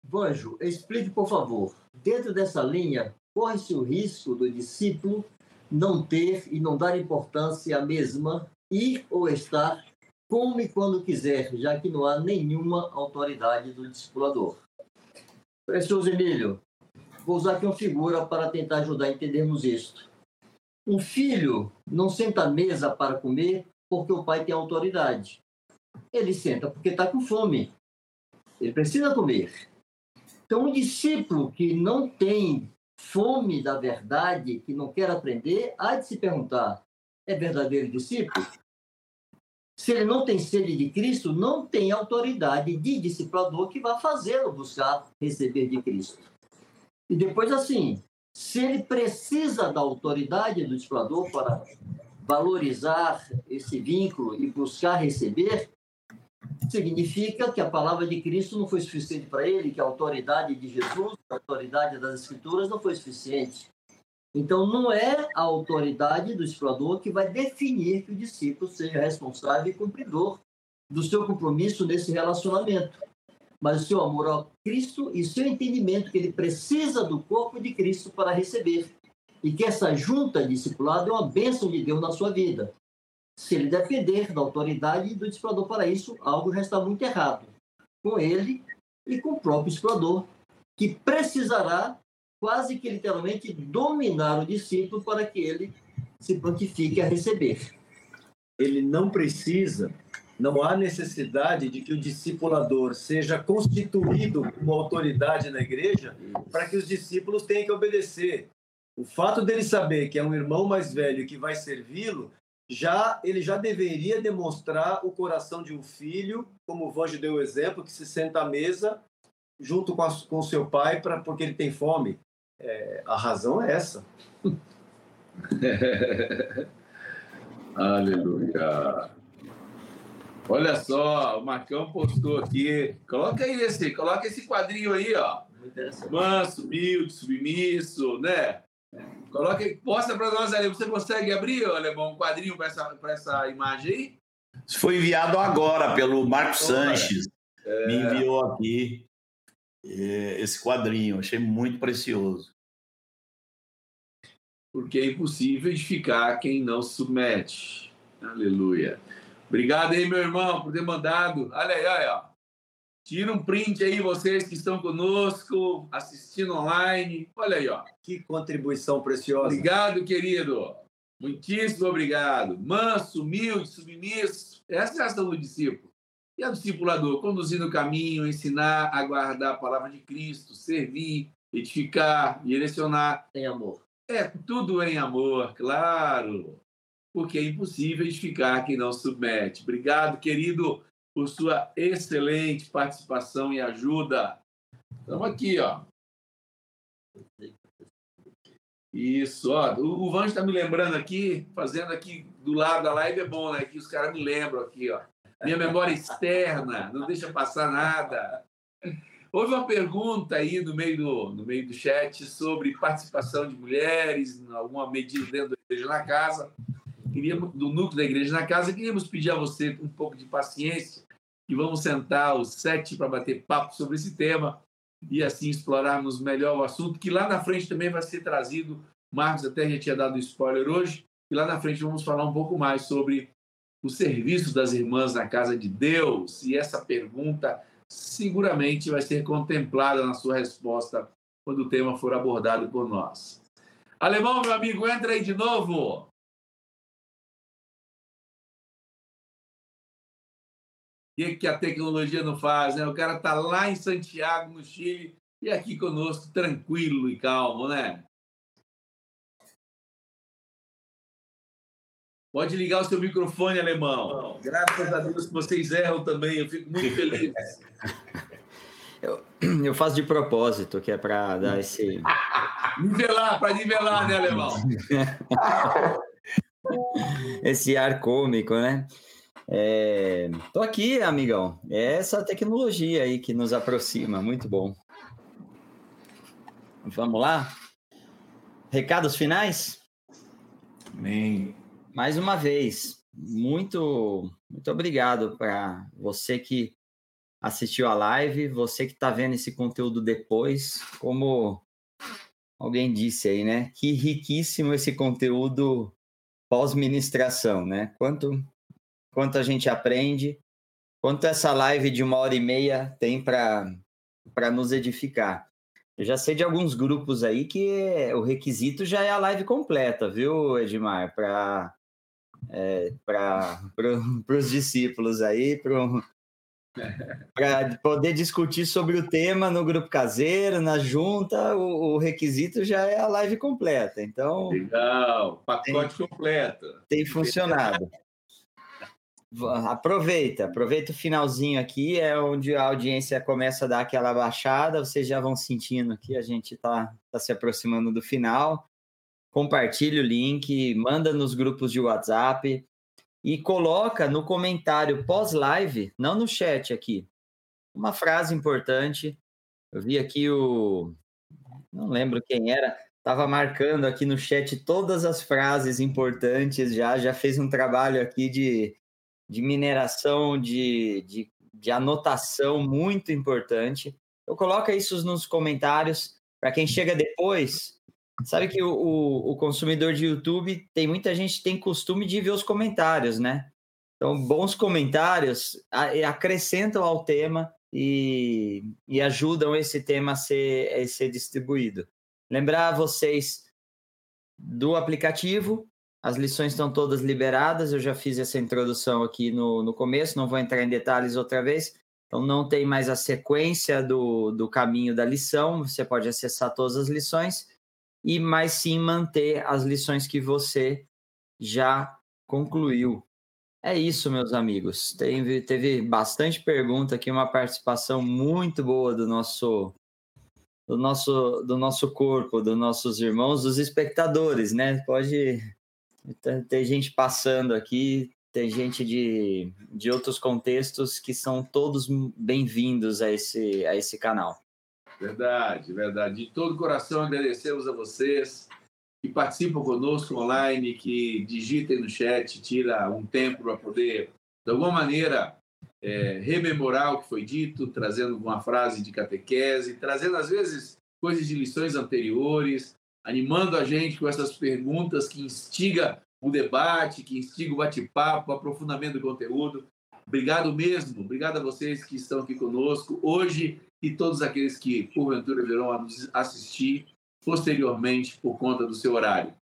Vanjo, explique, por favor. Dentro dessa linha, corre-se o risco do discípulo não ter e não dar importância à mesma ir ou estar como e quando quiser, já que não há nenhuma autoridade do discipulador. Precioso Emílio, vou usar aqui uma figura para tentar ajudar a entendermos isto. Um filho não senta à mesa para comer porque o pai tem autoridade. Ele senta porque está com fome. Ele precisa comer. Então, um discípulo que não tem fome da verdade, que não quer aprender, há de se perguntar: é verdadeiro discípulo? Se ele não tem sede de Cristo, não tem autoridade de discipulador que vá fazê-lo buscar receber de Cristo. E depois, assim, se ele precisa da autoridade do discipulador para valorizar esse vínculo e buscar receber, significa que a palavra de Cristo não foi suficiente para ele, que a autoridade de Jesus, a autoridade das Escrituras não foi suficiente. Então, não é a autoridade do explorador que vai definir que o discípulo seja responsável e cumpridor do seu compromisso nesse relacionamento, mas o seu amor ao Cristo e seu entendimento que ele precisa do corpo de Cristo para receber e que essa junta discipulada é uma bênção de Deus na sua vida. Se ele depender da autoridade do explorador para isso, algo já está muito errado com ele e com o próprio explorador, que precisará quase que literalmente dominar o discípulo para que ele se prontifique a receber. Ele não precisa, não há necessidade de que o discipulador seja constituído como autoridade na igreja para que os discípulos tenham que obedecer. O fato dele saber que é um irmão mais velho que vai servi-lo, já ele já deveria demonstrar o coração de um filho, como o Vanjo deu o exemplo, que se senta à mesa junto com, a, com seu pai para porque ele tem fome. É, a razão é essa. Aleluia. Olha só, o Marcão postou aqui. Coloca aí esse, coloca esse quadrinho aí, ó. Manso, humilde, submisso, né? Coloca aí, posta para nós ali. Você consegue abrir, Alemão, um quadrinho para essa, essa imagem aí? Isso foi enviado agora pelo Marco Sanches. É... Me enviou aqui é, esse quadrinho. Achei muito precioso. Porque é impossível edificar quem não se submete. Aleluia. Obrigado aí, meu irmão, por ter mandado. Olha aí, olha aí. Tira um print aí, vocês que estão conosco, assistindo online. Olha aí, ó. Que contribuição preciosa. Obrigado, querido. Muitíssimo obrigado. Manso, humilde, submisso. Essa é a ação do discípulo. E a discipulador, conduzindo o caminho, ensinar a guardar a palavra de Cristo, servir, edificar, direcionar. Em amor. É, tudo em amor, claro. Porque é impossível edificar quem não submete. Obrigado, querido por sua excelente participação e ajuda. Estamos aqui, ó. Isso, ó. O, Vanjo está me lembrando aqui, fazendo aqui do lado da live é bom, né? Que os caras me lembram aqui, ó. Minha memória externa, não deixa passar nada. Houve uma pergunta aí no meio do, no meio do chat sobre participação de mulheres, alguma medida dentro da igreja na casa queríamos, do núcleo da igreja na casa, queríamos pedir a você um pouco de paciência e vamos sentar os sete para bater papo sobre esse tema e assim explorarmos melhor o assunto, que lá na frente também vai ser trazido. Marcos até já tinha dado spoiler hoje, e lá na frente vamos falar um pouco mais sobre o serviço das irmãs na casa de Deus. E essa pergunta seguramente vai ser contemplada na sua resposta quando o tema for abordado por nós. Alemão, meu amigo, entra aí de novo. Que, que a tecnologia não faz, né? O cara está lá em Santiago, no Chile, e aqui conosco, tranquilo e calmo, né? Pode ligar o seu microfone, alemão. Graças a Deus que vocês erram também, eu fico muito feliz. Eu, eu faço de propósito, que é para dar esse. nivelar, para nivelar, né, alemão? esse ar cômico, né? É, tô aqui, amigão. É essa tecnologia aí que nos aproxima, muito bom. Vamos lá? Recados finais? Amém. Mais uma vez, muito, muito obrigado para você que assistiu a live, você que está vendo esse conteúdo depois, como alguém disse aí, né? Que riquíssimo esse conteúdo pós-ministração, né? Quanto quanto a gente aprende, quanto essa live de uma hora e meia tem para nos edificar. Eu já sei de alguns grupos aí que o requisito já é a live completa, viu, Edmar? Para é, para pro, os discípulos aí, para poder discutir sobre o tema no grupo caseiro, na junta, o, o, requisito já é a live completa. Então. Legal, pacote tem, completo. Tem funcionado. Aproveita, aproveita o finalzinho aqui, é onde a audiência começa a dar aquela baixada, vocês já vão sentindo que a gente está tá se aproximando do final. Compartilhe o link, manda nos grupos de WhatsApp e coloca no comentário pós-live, não no chat aqui, uma frase importante. Eu vi aqui o. Não lembro quem era, estava marcando aqui no chat todas as frases importantes já, já fez um trabalho aqui de de mineração, de, de, de anotação muito importante. Então, coloca isso nos comentários. Para quem chega depois, Sabe que o, o, o, consumidor de YouTube tem muita gente que tem costume de ver os comentários, né? Então, bons comentários acrescentam ao tema e, e ajudam esse tema a ser, a ser distribuído. Lembrar vocês do aplicativo, as lições estão todas liberadas, eu já fiz essa introdução aqui no, no começo, não vou entrar em detalhes outra vez. Então, não tem mais a sequência do, do caminho da lição, você pode acessar todas as lições, e mais sim manter as lições que você já concluiu. É isso, meus amigos. Teve, teve bastante pergunta aqui, uma participação muito boa do nosso do nosso do nosso corpo, dos nossos irmãos, dos espectadores, né? Pode ter gente passando aqui, tem gente de, de outros contextos que são todos bem-vindos a esse, a esse canal. Verdade, verdade. De todo coração agradecemos a vocês que participam conosco online, que digitem no chat, tira um tempo para poder, de alguma maneira, é, rememorar o que foi dito, trazendo uma frase de catequese, trazendo, às vezes, coisas de lições anteriores, animando a gente com essas perguntas que instiga o debate, que instiga o bate-papo, o aprofundamento do conteúdo. Obrigado mesmo, obrigado a vocês que estão aqui conosco hoje e todos aqueles que, porventura, virão nos assistir posteriormente por conta do seu horário.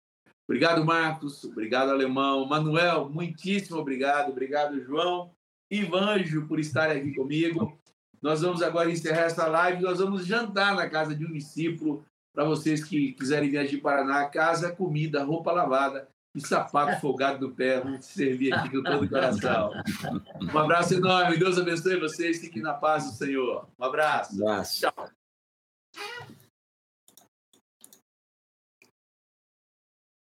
Obrigado, Marcos. Obrigado, Alemão. Manuel, muitíssimo obrigado. Obrigado, João. Ivanjo, por estar aqui comigo. Nós vamos agora encerrar essa live. Nós vamos jantar na casa de um discípulo. Para vocês que quiserem vir de Paraná, casa, comida, roupa lavada e sapato folgado do pé. Vamos servir aqui com todo o coração. Um abraço enorme. Deus abençoe vocês. Fiquem na paz do Senhor. Um abraço. Um abraço. Tchau.